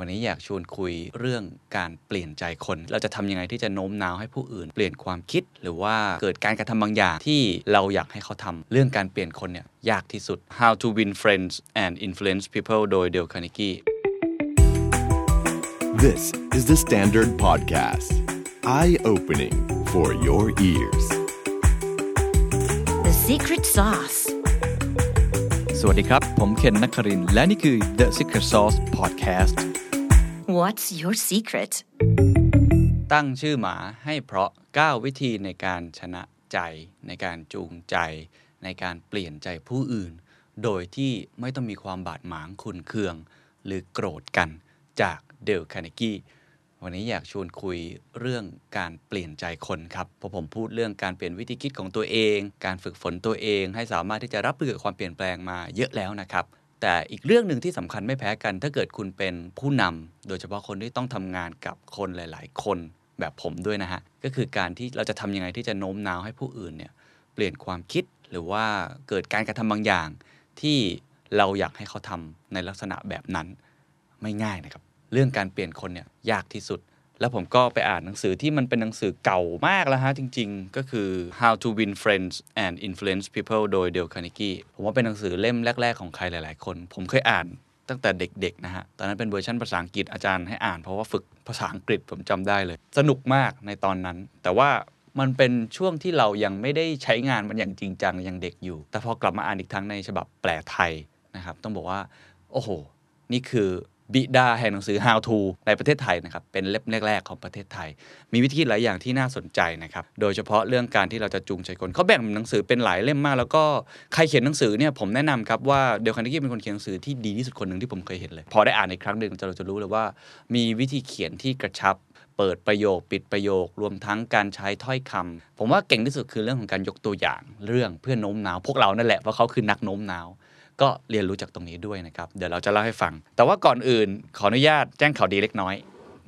วันนี้อยากชวนคุยเรื่องการเปลี่ยนใจคน เราจะทำยังไงที่จะโน้มน้าวให้ผู้อื่น เปลี่ยนความคิด หรือว่าเกิดการกระทำบางอย่างที่เราอยากให้เขาทำเรื่องการเปลี่ยนคนเนี่ยยากที่สุด How to win friends and influence people โดยเดลคานิกี้ This is the Standard Podcast. Eye opening for your ears. The secret sauce. สวัสดีครับ ผมเคนนักครินทร์และนี่คือ The Secret Sauce Podcast What's your secret? ตั้งชื่อหมาให้เพราะ 9 วิธีในการชนะใจ ในการจูงใจ ในการเปลี่ยนใจผู้อื่น โดยที่ไม่ต้องมีความบาดหมางขุนเคือง หรือโกรธกันจากเดลคาร์เนกี้วันนี้อยากชวนคุยเรื่องการเปลี่ยนใจคนครับเพราะผมพูดเรื่องการเปลี่ยนวิธีคิดของตัวเอง การฝึกฝนตัวเอง ให้สามารถที่จะรับมือกับความเปลี่ยนแปลงมาเยอะแล้วนะครับ แต่อีกเรื่องหนึ่งที่สำคัญไม่แพ้กัน ถ้าเกิดคุณเป็นผู้นำโดยเฉพาะคนที่ต้องทำงานกับคนหลาย ๆ คนแบบผมด้วยนะฮะ ก็คือการที่เราจะทำยังไงที่จะโน้มน้าวให้ผู้อื่นเนี่ยเปลี่ยนความคิดหรือว่าเกิดการกระทำบางอย่าง ที่เราอยากให้เขาทำในลักษณะแบบนั้นไม่ง่ายนะครับ เรื่องการเปลี่ยนคนเนี่ยยากที่สุด แล้วผมก็ไปอ่านหนังสือที่มันเป็นหนังสือเก่ามากแล้วฮะจริง ๆ ก็คือ How to Win Friends and Influence People โดยเดลคาร์เนกี้ผมว่าเป็นหนังสือเล่มแรก ๆ ของใครหลาย ๆ คน ผมเคยอ่านตั้งแต่เด็กๆนะฮะ ตอนนั้นเป็นเวอร์ชันภาษาอังกฤษอาจารย์ให้อ่านเพราะว่าฝึกภาษาอังกฤษผมจำได้เลย สนุกมากในตอนนั้น แต่ว่ามันเป็นช่วงที่เรายังไม่ได้ใช้งานมันอย่างจริงจังยังเด็กอยู่ แต่พอกลับมาอ่านอีกครั้งในฉบับแปลไทยนะครับ ต้องบอกว่า โอ้โห นี่คือ บิดาแห่งหนังสือ How to ในประเทศไทยนะครับเป็นเล่มแรก ๆ ของประเทศไทย มีวิธีหลายอย่างที่น่าสนใจนะครับโดยเฉพาะเรื่องการที่เราจะจูงใจคนเขาแบ่งหนังสือเป็นหลายเล่มมาก แล้วก็ใครเขียนหนังสือเนี่ยผมแนะนำครับว่าเดลคาร์เนกี้เป็นคนเขียนหนังสือที่ดีที่สุดคนหนึ่งที่ผมเคยเห็นเลย พอได้อ่านอีกครั้งหนึ่งเราจะรู้เลยว่า มีวิธีเขียนที่กระชับเปิดประโยคปิดประโยค รวมทั้งการใช้ถ้อยคำผมว่าเก่งที่สุดคือเรื่องของการยกตัวอย่าง เรื่องเพื่อโน้มน้าว พวกเรานั่นแหละเพราะเขาคือนักโน้มน้าว ก็เรียนรู้จากตรงนี้ด้วยนะครับเดี๋ยวเราจะเล่าให้ฟัง แต่ว่าก่อนอื่นขออนุญาตแจ้งข่าวดีเล็กน้อย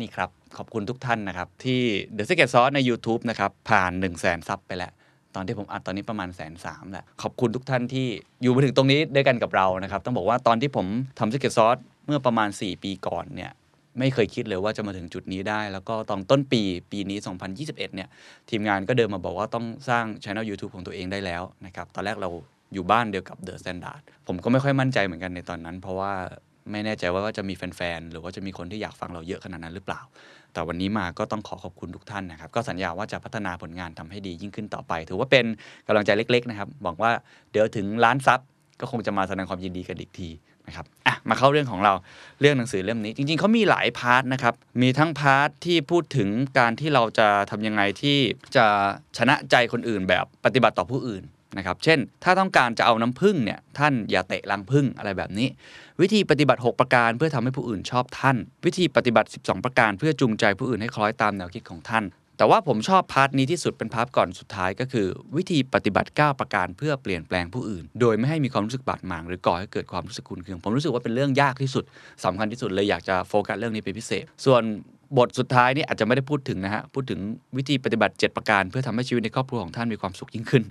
นี่ครับขอบคุณทุกท่านนะครับ ที่ The Secret Sauce ใน YouTube นะครับผ่าน 1 0 0 0 0แสนซับไปแล้วตอนที่ผมอัดตอนนี้ประมาณแสนสามแหละขอบคุณทุกท่านที่อยู่มาถึงตรงนี้ด้วยกันกับเรานะครับ ต้องบอกว่าตอนที่ผมทำ Secret Sauce เมื่อประมาณ 4 ปีก่อนเนี่ยไม่เคยคิดเลยว่าจะมาถึงจุดนี้ได้ แล้วก็ตอนต้นปีปีนี้ 2021 เนี่ย ทีมงานก็เดินมาบอกว่าต้องสร้างช่อง YouTube ของตัวเองได้แล้วนะครับ ตอนแรกเรา อยู่บ้านเดียวกับ The Standard ผมก็ไม่ค่อยมั่นใจเหมือนกันในตอนนั้น เพราะว่าไม่แน่ใจว่าจะมีแฟนๆ หรือว่าจะมีคนที่อยากฟังเราเยอะขนาดนั้นหรือเปล่า แต่วันนี้มาก็ต้องขอขอบคุณทุกท่านนะครับ ก็สัญญาว่าจะพัฒนาผลงานทำให้ดียิ่งขึ้นต่อไป ถือว่าเป็นกำลังใจเล็ก ๆ นะครับหวังว่าเดี๋ยวถึงล้าน sub ก็คงจะมาแสดงความยินดีกันอีกทีนะครับอะมาเข้าเรื่องของเราเรื่องหนังสือเล่มนี้ จริง ๆเขามีหลาย part นะครับ มีทั้ง part ที่พูดถึงการที่เราจะทำยังไงที่จะชนะใจคนอื่นแบบปฏิบัติต่อผู้อื่น นะครับ เช่น ถ้าต้องการจะเอาน้ำผึ้งเนี่ย ท่านอย่าเตะรังผึ้งอะไรแบบนี้ วิธีปฏิบัติ 6 ประการเพื่อทำให้ผู้อื่นชอบท่าน วิธีปฏิบัติ 12 ประการเพื่อจูงใจผู้อื่นให้คล้อยตามแนวคิดของท่าน แต่ว่าผมชอบ part นี้ที่สุดเป็น part ก่อนสุดท้ายก็คือ วิธีปฏิบัติ 9 ประการเพื่อเปลี่ยนแปลงผู้อื่น โดยไม่ให้มีความรู้สึกบาดหมาง หรือก่อให้เกิดความรู้สึกขุ่นเคือง ผมรู้สึกว่าเป็นเรื่องยากที่สุดสำคัญที่สุดเลยอยากจะโฟกัสเรื่องนี้เป็นพิเศษ ส่วน บทสุดท้ายนี่อาจจะไม่ได้พูดถึงนะฮะ พูดถึงวิธีปฏิบัติ 7 ประการ เพื่อทำให้ชีวิตในครอบครัวของท่านมีความสุขยิ่งขึ้น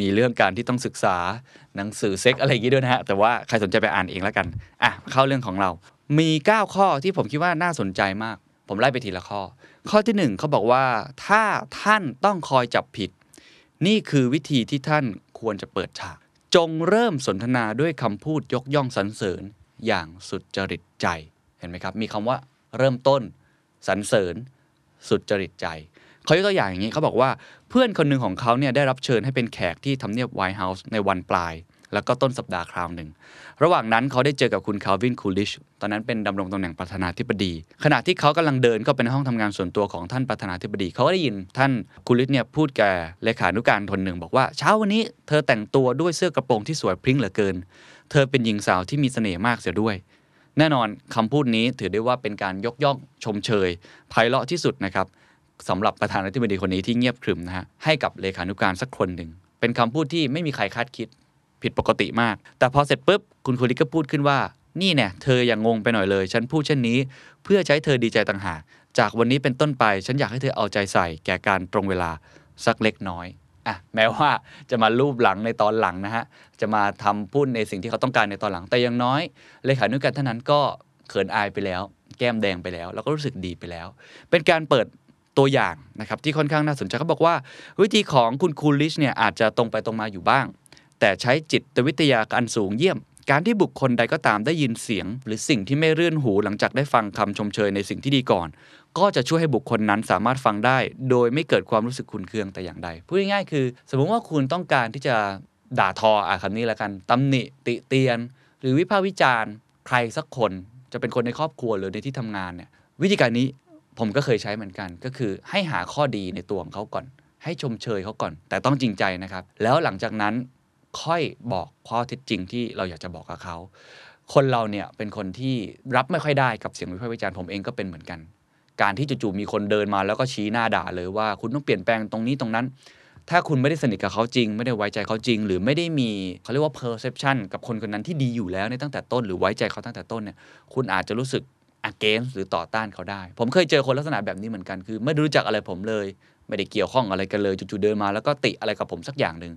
มีเรื่องการที่ต้องศึกษาหนังสือเซ็กอะไรอย่างนี้ด้วยนะฮะ แต่ว่าใครสนใจไปอ่านเองแล้วกัน อะ เข้าเรื่องของเรา มี 9 ข้อที่ผมคิดว่าน่าสนใจมาก ผมไล่ไปทีละข้อ ข้อที่ 1เขาบอกว่าถ้าท่านต้องคอยจับผิด นี่คือวิธีที่ท่านควรจะเปิดฉาก จงเริ่มสนทนาด้วยคำพูดยกย่องสรรเสริญอย่างสุจริตใจ เห็นไหมครับ มีคำว่าเริ่มต้น สรรเสริญ สุจริตใจ เขายกตัวอย่างอย่างนี้เขาบอกว่าเพื่อนคนหนึ่งของเขาเนี่ยได้รับเชิญให้เป็นแขกที่ทำเนียบไวท์เฮาส์ในวันปลาย แล้วก็ต้นสัปดาห์คราวหนึ่ง ระหว่างนั้นเขาได้เจอกับคุณแคลวินคูลิดจ์ตอนนั้นเป็นดำรงตำแหน่งประธานาธิบดี ขณะที่เขากำลังเดินเข้าไปในห้องทำงานส่วนตัวของท่านประธานาธิบดี เขาก็ได้ยินท่านคูลิดจ์เนี่ยพูดแก่เลขานุการคนหนึ่งบอกว่าเช้าวันนี้เธอแต่งตัวด้วยเสื้อกระโปรงที่สวยพริ้งเหลือเกิน เธอเป็นหญิงสาวที่มีเสน่ห์มากเสียด้วย แน่นอนคำพูดนี้ถือได้ว่าเป็นการยกย่องชมเชยไพเราะที่สุดนะครับสำหรับประธานาธิบดีคนนี้ที่เงียบขรึมนะฮะให้กับเลขานุการสักคนหนึ่ง เป็นคำพูดที่ไม่มีใครคาดคิดผิดปกติมาก แต่พอเสร็จปุ๊บ คุณคุริกก็พูดขึ้นว่า นี่เนี่ย เธออย่างงงไปหน่อยเลย ฉันพูดเช่นนี้ เพื่อใช้เธอดีใจต่างหาก จากวันนี้เป็นต้นไป ฉันอยากให้เธอเอาใจใส่ แก่การตรงเวลาสักเล็กน้อย อะแม้ว่าจะมารูปหลังในตอนหลังนะฮะจะมาทำพูดในสิ่งที่เขาต้องการในตอนหลังแต่อยังน้อยเลขานุการท่านนั้นก็เขินอายไปแล้ว แก้มแดงไปแล้ว แล้วก็รู้สึกดีไปแล้ว เป็นการเปิดตัวอย่างนะครับที่ค่อนข้างน่าสนใจเขาบอกว่า วิธีของคุณคูลิชเนี่ยอาจจะตรงไปตรงมาอยู่บ้าง แต่ใช้จิตวิทยาอันสูงเยี่ยม การที่บุคคลใดก็ตามได้ยินเสียง หรือสิ่งที่ไม่เรื่อนหูหลังจากได้ฟังคำชมเชยในสิ่งที่ดีก่อน ก็จะช่วยให้บุคคลนั้นสามารถฟังได้ โดยไม่เกิดความรู้สึกขุนเคืองแต่อย่างใดพูดง่ายๆคือ สมมติว่าคุณต้องการที่จะด่าทออะคำนี้แล้วกันตำหนิติเตียน หรือวิพากษ์วิจารณ์ ใครสักคนจะเป็นคนในครอบครัวหรือในที่ทำงานเนี่ยวิธีการนี้ผมก็เคยใช้เหมือนกัน ก็คือให้หาข้อดีในตัวของเขาก่อน ให้ชมเชยเขาก่อน แต่ต้องจริงใจนะครับ แล้วหลังจากนั้นค่อยบอกข้อเท็จจริงที่เราอยากจะบอกกับเขาคนเราเนี่ยเป็นคนที่รับไม่ค่อยได้กับเสียงวิพากษ์วิจารณ์ผมเองก็เป็นเหมือนกัน การที่จู่ๆมีคนเดินมาแล้วก็ชี้หน้าด่าเลยว่า คุณต้องเปลี่ยนแปลงตรงนี้ตรงนั้น ถ้าคุณไม่ได้สนิทกับเขาจริง ไม่ได้ไว้ใจเขาจริง หรือไม่ได้มีเขาเรียกว่า perception กับคนคนนั้นที่ดีอยู่แล้วในตั้งแต่ต้น หรือไว้ใจเขาตั้งแต่ต้นเนี่ยคุณอาจจะรู้สึก against หรือต่อต้านเขาได้ ผมเคยเจอคนลักษณะแบบนี้เหมือนกันคือ ไม่รู้จักอะไรผมเลย ไม่ได้เกี่ยวข้องอะไรกันเลยจู่ๆเดินมา แล้วก็ติอะไรกับผมสักอย่างหนึ่ง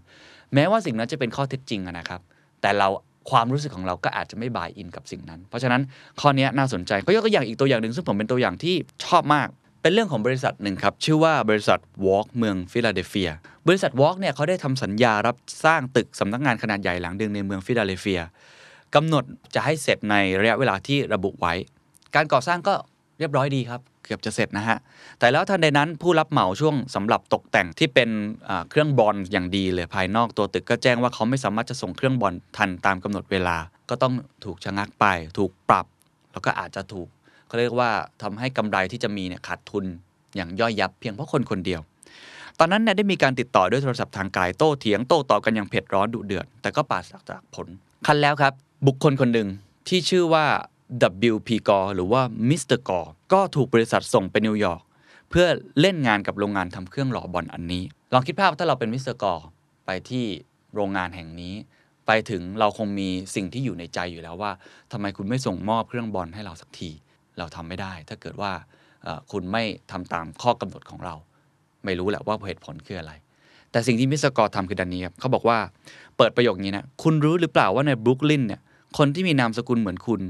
แม้ว่าสิ่งนั้นจะเป็นข้อเท็จจริงนะครับ แต่เรา ความรู้สึกของเราก็อาจจะไม่ buy in กับสิ่งนั้น เพราะฉะนั้นข้อนี้น่าสนใจก็ยกตัวอย่างอีกตัวอย่างหนึ่งซึ่งผมเป็นตัวอย่างที่ชอบมาก เป็นเรื่องของบริษัทหนึ่งครับ ชื่อว่าบริษัท Wark เมืองฟิลาเดลเฟีย บริษัท Walk เนี่ยเขาได้ทำสัญญารับสร้างตึกสำนักงานขนาดใหญ่หลังหนึ่งในเมืองฟิลาเดลเฟียกำหนดจะให้เสร็จในระยะเวลาที่ระบุไว้ การก่อสร้างก็เรียบร้อยดีครับ เกือบจะเสร็จนะฮะ แต่แล้วทันใดนั้นผู้รับเหมาช่วงสำหรับตกแต่งที่เป็นเครื่องบรอนซ์อย่างดีเลยภายนอกตัวตึกก็แจ้งว่าเขาไม่สามารถจะส่งเครื่องบรอนซ์ทันตามกำหนดเวลา ก็ต้องถูกชะงักไป ถูกปรับ แล้วก็อาจจะถูกเขาเรียกว่าทำให้กำไรที่จะมีเนี่ยขาดทุนอย่างย่อยยับเพียงเพราะคนคนเดียว ตอนนั้นเนี่ยได้มีการติดต่อด้วยโทรศัพท์ทางไกลโต้เถียงโต้ตอบกันอย่างเผ็ดร้อนดุเดือดแต่ก็ปราศจากผล ครั้นแล้วครับ บุคคลคนหนึ่งที่ชื่อว่า WP กอหรือว่ามิสเตอร์กอก็ถูกบริษัทส่งไปนิวยอร์กเพื่อเล่นงานกับโรงงานทำเครื่องหล่อบรอนซ์อันนี้ ลองคิดภาพถ้าเราเป็นมิสเตอร์กอไปที่โรงงานแห่งนี้ ไปถึงเราคงมีสิ่งที่อยู่ในใจอยู่แล้วว่าทำไมคุณไม่ส่งมอบเครื่องบรอนซ์ให้เราสักที เราทำไม่ได้ ถ้าเกิดว่าคุณไม่ทำตามข้อกำหนดของเรา ไม่รู้แหละว่าเหตุผลคืออะไร แต่สิ่งที่มิสเตอร์กอทำคือดังนี้ครับเขาบอกว่าเปิดประโยคนี้นะคุณรู้หรือเปล่าว่าในบรูกลินเนี่ยคนที่มีนามสกุลเหมือนคุณ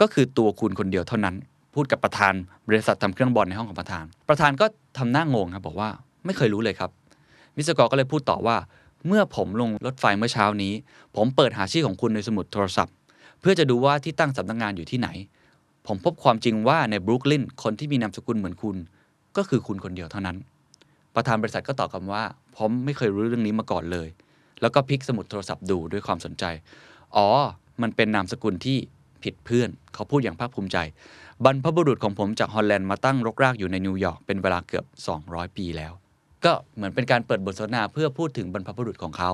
ก็คือตัวคุณคนเดียวเท่านั้น พูดกับประธานบริษัททำเครื่องบอลในห้องของประธาน ประธานก็ทำหน้างงครับบอกว่าไม่เคยรู้เลยครับมิสกอร์ก็เลยพูดต่อว่า เมื่อผมลงรถไฟเมื่อเช้านี้ ผมเปิดหาชื่อของคุณในสมุดโทรศัพท์ เพื่อจะดูว่าที่ตั้งสำนักงานอยู่ที่ไหน ผมพบความจริงว่าในบรุกลินคนที่มีนามสกุลเหมือนคุณ ก็คือคุณคนเดียวเท่านั้น ประธานบริษัทก็ตอบกลับว่า ผมไม่เคยรู้เรื่องนี้มาก่อนเลย แล้วก็พลิกสมุดโทรศัพท์ดูด้วยความสนใจ อ๋อ มันเป็นนามสกุลที่ ผิดเพื่อน เขาพูดอย่างภาคภูมิใจ บรรพบุรุษของผมจากฮอลแลนด์มาตั้งรกรากอยู่ในนิวยอร์กเป็นเวลาเกือบ 200 ปีแล้ว ก็เหมือนเป็นการเปิดบทสนทนาเพื่อพูดถึงบรรพบุรุษของเขา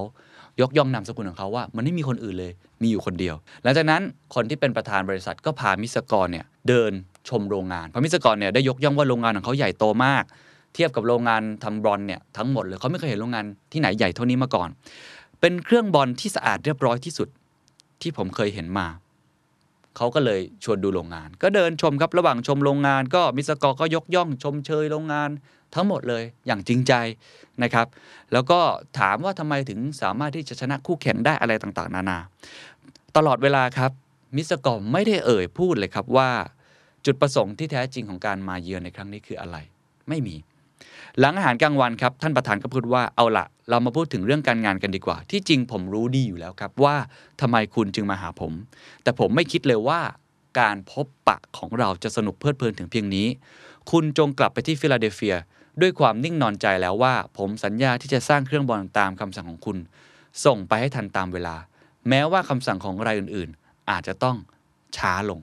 ยกย่องนามสกุลของเขาว่า มันไม่มีคนอื่นเลย มีอยู่คนเดียว หลังจากนั้นคนที่เป็นประธานบริษัทก็พามิสเตอร์กอเนี่ยเดินชมโรงงานเพราะมิสเตอร์กอเนี่ยได้ยกย่องว่าโรงงานของเขาใหญ่โตมาก เทียบกับโรงงานทำบรอนซ์เนี่ยทั้งหมดเลยเขาไม่เคยเห็นโรงงานที่ไหนใหญ่เท่านี้มาก่อน เป็นเครื่องบอลที่สะอาดเรียบร้อยที่สุดที่ผมเคยเห็นมา เขาก็เลยชวนดูโรงงาน ก็เดินชมครับระหว่างชมโรงงาน ก็มิสกอก็ยกย่องชมเชยโรงงานทั้งหมดเลยอย่างจริงใจนะครับ แล้วก็ถามว่าทำไมถึงสามารถที่จะชนะคู่แข่งได้อะไรต่างๆ นานา ตลอดเวลาครับมิสกอไม่ได้เอ่ยพูดเลยครับว่า จุดประสงค์ที่แท้จริงของการมาเยือนในครั้งนี้คืออะไร ไม่มี หลังอาหารกลางวันครับท่านประธานก็พูดว่าเอาละ เรามาพูดถึงเรื่องการงานกันดีกว่า ที่จริงผมรู้ดีอยู่แล้วครับว่าทำไมคุณจึงมาหาผม แต่ผมไม่คิดเลยว่าการพบปะของเราจะสนุกเพลิดเพลินถึงเพียงนี้ คุณจงกลับไปที่ฟิลาเดลเฟีย ด้วยความนิ่งนอนใจแล้วว่า ผมสัญญาที่จะสร้างเครื่องบรอนซ์ตามคำสั่งของคุณ ส่งไปให้ทันตามเวลา แม้ว่าคำสั่งของรายอื่นๆ อาจจะต้องช้าลง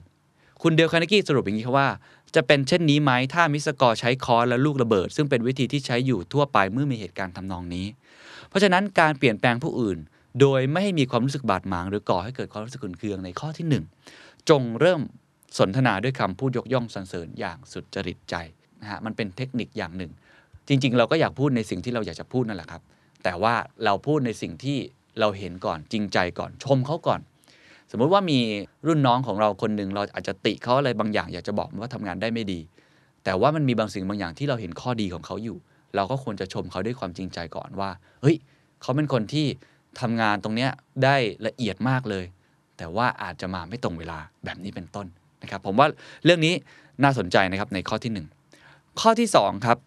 คุณเดลคาร์เนกีสรุปอย่างนี้ครับว่า จะเป็นเช่นนี้ไหมถ้ามิสเตอร์กอใช้ค้อนและลูกระเบิด ซึ่งเป็นวิธีที่ใช้อยู่ทั่วไปเมื่อมีเหตุการณ์ทำนองนี้ เพราะฉะนั้นการเปลี่ยนแปลงผู้อื่น โดยไม่ให้มีความรู้สึกบาดหมาง หรือก่อให้เกิดความรู้สึกขุ่นเคืองในข้อที่หนึ่งจงเริ่มสนทนาด้วยคำพูดยกย่องสรรเสริญอย่างสุจริตใจนะฮะมันเป็นเทคนิคอย่างหนึ่ง จริง ๆ เราก็อยากพูดในสิ่งที่เราอยากจะพูดนั่นแหละครับ แต่ว่าเราพูดในสิ่งที่เราเห็นก่อนจริงใจก่อนชมเขาก่อน มมุติว่ามีรุ่นน้องของเราคนหนึ่งเราอาจจะติเขาอะไรบางอย่างอยากจะบอกว่าทำงานได้ไม่ดี แต่ว่ามันมีบางสิ่งบางอย่างที่เราเห็นข้อดีของเขาอยู่ เราก็ควรจะชมเขาด้วยความจริงใจก่อนว่า เฮ้ย เขาเป็นคนที่ทำงานตรงเนี้ยได้ละเอียดมากเลย แต่ว่าอาจจะมาไม่ตรงเวลาแบบนี้เป็นต้นนะครับ ผมว่าเรื่องนี้น่าสนใจนะครับในข้อที่ 1 ข้อที่2ครับ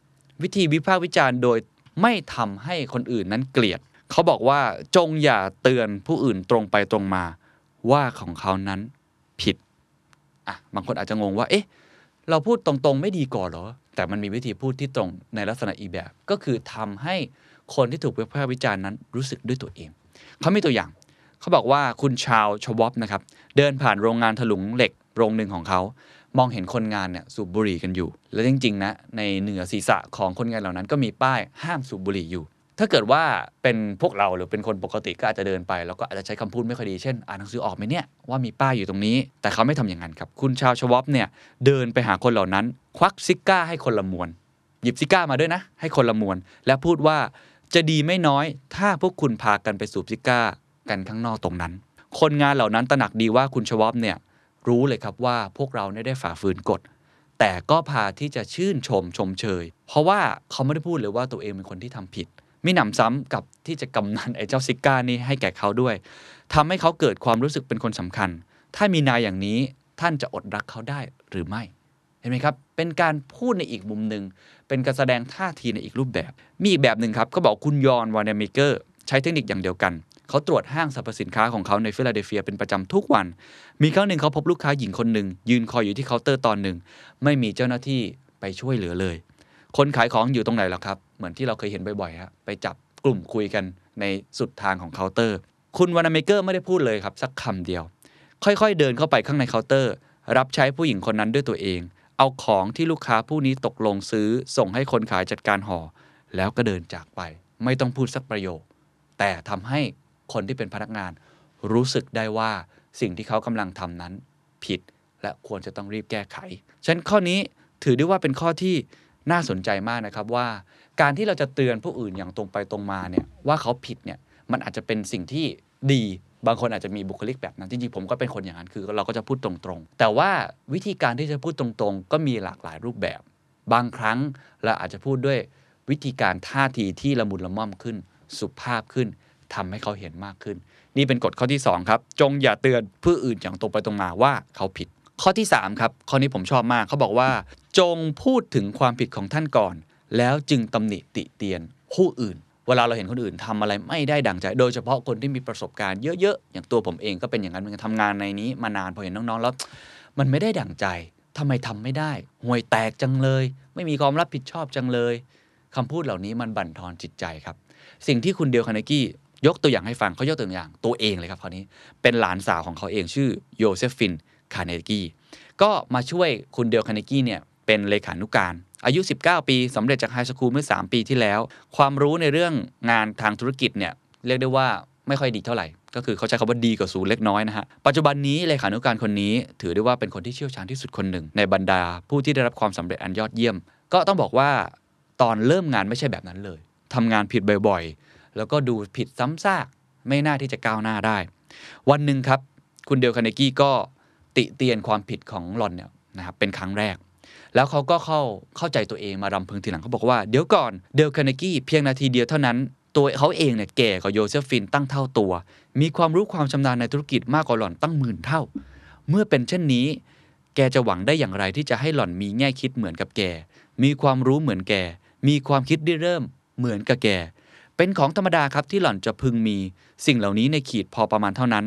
วิธีวิพากษ์วิจารณ์โดยไม่ทำให้คนอื่นนั้นเกลียด เขาบอกว่าจงอย่าเตือนผู้อื่นตรงไปตรงมา ว่าของเขานั้นผิดอะบางคนอาจจะงงว่า เอ๊ะ เราพูดตรงๆ ไม่ดีก่อนเหรอ แต่มันมีวิธีพูดที่ตรงในลักษณะอีแบบ ก็คือทำให้คนที่ถูกวิพากษ์วิจารณ์นั้นรู้สึกด้วยตัวเอง เขามีตัวอย่าง เขาบอกว่าคุณชาวชวอปนะครับ เดินผ่านโรงงานถลุงเหล็กโรงหนึ่งของเขา มองเห็นคนงานเนี่ยสูบบุหรี่กันอยู่ แล้วจริงๆนะในเหนือศีรษะของคนงานเหล่านั้นก็มีป้ายห้ามสูบบุหรี่อยู่ ถ้าเกิดว่าเป็นพวกเราหรือเป็นคนปกติก็อาจจะเดินไป แล้วก็อาจจะใช้คำพูดไม่ค่อยดี เช่น อ่านหนังสือออกไหมเนี่ยว่ามีป้ายอยู่ตรงนี้ แต่เขาไม่ทำอย่างนั้นครับ คุณชาร์ลส์ ชวอบเนี่ยเดินไปหาคนเหล่านั้น ควักซิการ์ให้คนละมวน หยิบซิการ์มาด้วยนะ ให้คนละมวน และพูดว่าจะดีไม่น้อย ถ้าพวกคุณพากันไปสูบซิการ์กันข้างนอกตรงนั้น คนงานเหล่านั้นตระหนักดีว่าคุณชวอบเนี่ยรู้เลยครับว่าพวกเราเนี่ยได้ฝ่าฝืนกฎแต่ก็พาที่จะชื่นชมชมเชย เพราะว่าเขาไม่ได้พูดเลยว่าตัวเองเป็นคนที่ทำผิด มีหนำซ้ำกับที่จะกำนันไอ้เจ้าซิก้านี่ให้แก่เขาด้วยทำให้เขาเกิดความรู้สึกเป็นคนสำคัญ ถ้ามีนายอย่างนี้ท่านจะอดรักเขาได้หรือไม่ เห็นไหมครับ เป็นการพูดในอีกมุมหนึ่ง เป็นการแสดงท่าทีในอีกรูปแบบ มีอีกแบบหนึ่งครับก็บอกคุณยอนวานเมเกอร์ใช้เทคนิคอย่างเดียวกัน เขาตรวจห้างสรรพสินค้าของเขาในฟิลาเดลเฟียเป็นประจำทุกวัน มีครั้งหนึ่งเขาพบลูกค้าหญิงคนหนึ่งยืนคอยอยู่ที่เคาน์เตอร์ตอนหนึ่ง ไม่มีเจ้าหน้าที่ไปช่วยเหลือเลย คนขายของอยู่ตรงไหนล่ะครับ เหมือนที่เราเคยเห็นบ่อยๆฮะไปจับกลุ่มคุยกันในสุดทางของเคาน์เตอร์ คุณวานาเมเกอร์ไม่ได้พูดเลยครับ สักคำเดียว ค่อยๆ เดินเข้าไปข้างในเคาน์เตอร์ รับใช้ผู้หญิงคนนั้นด้วยตัวเอง เอาของที่ลูกค้าผู้นี้ตกลงซื้อ ส่งให้คนขายจัดการห่อ แล้วก็เดินจากไป ไม่ต้องพูดสักประโยค แต่ทำให้คนที่เป็นพนักงาน รู้สึกได้ว่าสิ่งที่เขากำลังทำนั้น ผิด และควรจะต้องรีบแก้ไขฉะนั้นข้อนี้ถือได้ว่าเป็นข้อที่ น่าสนใจมากนะครับว่า การที่เราจะเตือนผู้อื่นอย่างตรงไปตรงมาเนี่ยว่าเขาผิดเนี่ยมันอาจจะเป็นสิ่งที่ดีบางคนอาจจะมีบุคลิกแบบนั้น จริงๆ ผมก็เป็นคนอย่างนั้นคือเราก็จะพูดตรงๆ แต่ว่าวิธีการที่จะพูดตรงๆ ก็มีหลากหลายรูปแบบ บางครั้งเราอาจจะพูดด้วยวิธีการท่าทีที่ละมุนละม่อมขึ้น สุภาพขึ้นทำให้เขาเห็นมากขึ้น นี่เป็นกฎข้อที่ 2 ครับ จงอย่าเตือนผู้อื่นอย่างตรงไปตรงมาว่าเขาผิด ข้อที่ 3 ครับ ข้อนี้ผมชอบมากเขาบอกว่า จงพูดถึงความผิดของท่านก่อน แล้วจึงตำหนิติเตียนผู้อื่น เวลาเราเห็นคนอื่นทำอะไรไม่ได้ดังใจ โดยเฉพาะคนที่มีประสบการณ์เยอะๆ อย่างตัวผมเองก็เป็นอย่างนั้นเหมือนกันทำงานในนี้มานานพอเห็นน้องๆแล้วมันไม่ได้ดังใจทำไมทำไม่ได้ห่วยแตกจังเลย ไม่มีความรับผิดชอบจังเลยคำพูดเหล่านี้มันบั่นทอนจิตใจครับ สิ่งที่คุณเดลคาร์เนกียกตัวอย่างให้ฟังเขายกตัวอย่างตัวเองเลยครับคราวนี้เป็นหลานสาวของเขาเองชื่อโยเซฟิน คาร์เนกีก็มาช่วยคุณเดลคาร์เนกีเนี่ยเป็นเลขานุการ อายุ 19 ปีสำเร็จจาก high school เมื่อ 3 ปีที่แล้ว ความรู้ในเรื่องงานทางธุรกิจเนี่ยเรียกได้ว่าไม่ค่อยดีเท่าไหร่ ก็คือเขาใช้คำว่าดีกว่าศูนย์เล็กน้อยนะฮะ ปัจจุบันนี้เลขานุการคนนี้ ถือได้ว่าเป็นคนที่เชี่ยวชาญที่สุดคนหนึ่ง ในบรรดาผู้ที่ได้รับความสำเร็จอันยอดเยี่ยม ก็ต้องบอกว่าตอนเริ่มงานไม่ใช่แบบนั้นเลยทำงานผิดบ่อยๆ แล้วก็ดูผิดซ้ำซากไม่น่าที่จะก้าวหน้าได้ วันหนึ่งครับ คุณเดลคาเนกี้ก็ ติเตียนความผิดของหลอนเนี่ยนะครับเป็นครั้งแรก แล้วเขาก็เข้าเข้าใจตัวเองมารำพึงทีหลังเขาบอกว่าเดี๋ยวก่อนเดลคานกี้เพียงนาทีเดียวเท่านั้น ตัวเขาเองเนี่ยแก่กว่าโยเซฟินตั้งเท่าตัว มีความรู้ความชำนาญในธุรกิจมากกว่าหล่อนตั้งหมื่นเท่า เมื่อเป็นเช่นนี้ แกจะหวังได้อย่างไรที่จะให้หล่อนมีแง่คิดเหมือนกับแกมีความรู้เหมือนแกมีความคิดริเริ่มเหมือนกับแกเป็นของธรรมดาครับที่หล่อนจะพึงมี สิ่งเหล่านี้ในขีดพอประมาณเท่านั้น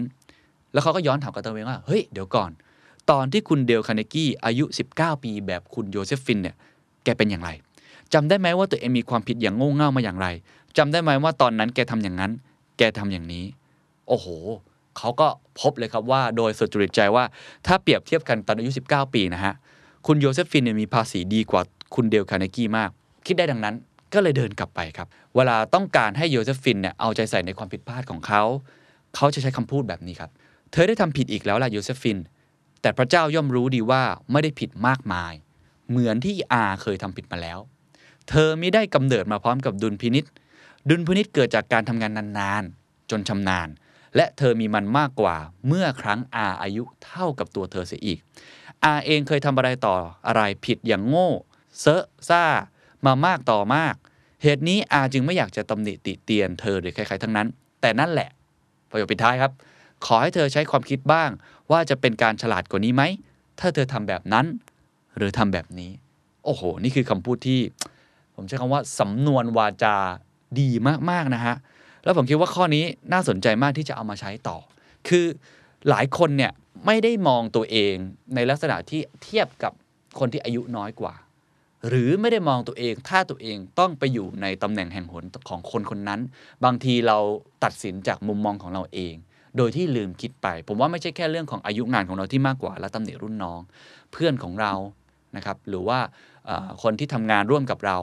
แล้วเขาก็ย้อนถามกับตัวเองว่า เฮ้ย เดี๋ยวก่อน ตอนที่คุณเดลคาเนกี้อายุ 19 ปีแบบคุณโยเซฟฟินเนี่ย แกเป็นอย่างไรจำได้ไหมว่าตัวเองมีความผิดอย่างโง่เง่ามาอย่างไรจำได้ไหมว่าตอนนั้นแกทำอย่างนั้น แกทำอย่างนี้ โอ้โห เขาก็พบเลยครับว่า โดยสุจริตใจว่า ถ้าเปรียบเทียบกันตอนอายุ 19 ปีนะฮะ คุณโยเซฟฟินเนี่ยมีภาษีดีกว่าคุณเดลคาเนกี้มาก คิดได้ดังนั้นก็เลยเดินกลับไปครับ เวลาต้องการให้โยเซฟฟินเนี่ยเอาใจใส่ในความผิดพลาดของเขา เขาจะใช้คำพูดแบบนี้ครับ เธอได้ทำผิดอีกแล้วล่ะโยเซฟิน แต่พระเจ้าย่อมรู้ดีว่าไม่ได้ผิดมากมาย เหมือนที่อาเคยทำผิดมาแล้ว เธอไม่ได้กำเนิดมาพร้อมกับดุลพินิษดุลพินิษเกิดจากการทำงานนานๆ จนชำนาญ และเธอมีมันมากกว่าเมื่อครั้งอาอายุเท่ากับตัวเธอเสียอีก อาเองเคยทำอะไรต่ออะไรผิดอย่างโง่เซอะซ่ามามากต่อมาก เหตุนี้อาจึงไม่อยากจะตำหนิติเตียนเธอหรือใครๆทั้งนั้น แต่นั่นแหละประโยคปิดท้ายครับ ขอให้เธอใช้ความคิดบ้าง ว่าจะเป็นการฉลาดกว่านี้ไหม ถ้าเธอทำแบบนั้น หรือทำแบบนี้ โอ้โห นี่คือคำพูดที่ ผมใช้คำว่าสำนวนวาจาดีมาก ๆ นะฮะ แล้วผมคิดว่าข้อนี้น่าสนใจมากที่จะเอามาใช้ต่อ คือหลายคนเนี่ยไม่ได้มองตัวเองในลักษณะที่เทียบกับคนที่อายุน้อยกว่า หรือไม่ได้มองตัวเอง ถ้าตัวเองต้องไปอยู่ในตำแหน่งแห่งหนของคนคนนั้น บางทีเราตัดสินจากมุมมองของเราเอง โดยที่ลืมคิดไป ผมว่าไม่ใช่แค่เรื่องของอายุงานของเราที่มากกว่า และตำแหน่งรุ่นน้อง เพื่อนของเรานะครับหรือว่าคนที่ทำงานร่วมกับเรา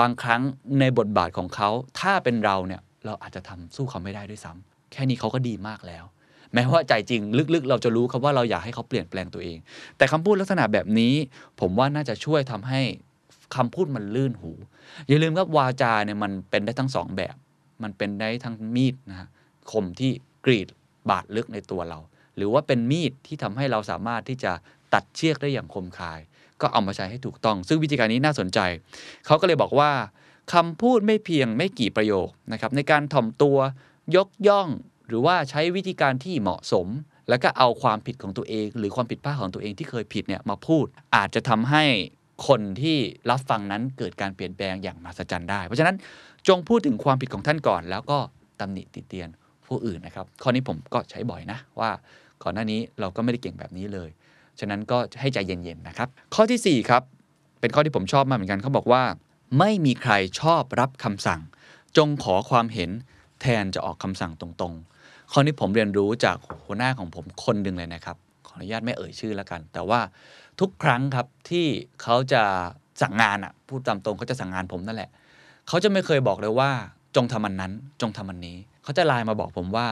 บางครั้งในบทบาทของเขาถ้าเป็นเราเนี่ยเราอาจจะทำสู้เขาไม่ได้ด้วยซ้ำแค่นี้เขาก็ดีมากแล้ว แม้ว่าใจจริงลึกๆ เราจะรู้ครับว่าเราอยากให้เขาเปลี่ยนแปลงตัวเอง แต่คำพูดลักษณะแบบนี้ ผมว่าน่าจะช่วยทำให้คำพูดมันลื่นหู อย่าลืมครับวาจาเนี่ยมันเป็นได้ทั้งสองแบบ มันเป็นได้ทั้งมีดนะฮะคมที่ กรีดบาดลึกในตัวเรา หรือว่าเป็นมีดที่ทำให้เราสามารถที่จะตัดเชือกได้อย่างคมคาย ก็เอามาใช้ให้ถูกต้อง ซึ่งวิธีการนี้น่าสนใจ เขาก็เลยบอกว่าคำพูดไม่เพียงไม่กี่ประโยคนะครับในการถ่อมตัวยกย่อง หรือว่าใช้วิธีการที่เหมาะสม แล้วก็เอาความผิดของตัวเอง หรือความผิดพลาดของตัวเองที่เคยผิดเนี่ยมาพูด อาจจะทำให้คนที่รับฟังนั้นเกิดการเปลี่ยนแปลงอย่างมหัศจรรย์ได้ เพราะฉะนั้นจงพูดถึงความผิดของท่านก่อน แล้วก็ตำหนิติเตียน ผู้อื่นนะครับ ข้อนี้ผมก็ใช้บ่อยนะว่าก่อนหน้านี้เราก็ไม่ได้เก่งแบบนี้เลย ฉะนั้นก็ให้ใจเย็นๆนะครับ ข้อทีสี่4ครับเป็นข้อที่ผมชอบมากเหมือนกันเขาบอกว่า ไม่มีใครชอบรับคำสั่ง จงขอความเห็นแทนจะออกคำสั่งตรงๆ ข้อนี้ผมเรียนรู้จากหัวหน้าของผมคนหนึ่งเลยนะครับ ขออนุญาตไม่เอ่ยชื่อแล้วกัน แต่ว่าทุกครั้งครับที่เขาจะสั่งงานอะพูดตามตรงเขาจะสั่งงานผมนั่นแหละเขาจะไม่เคยบอกเลยว่า จงทำมันนั้น จงทำมันนี้ เขาจะไลน์มาบอกผมว่า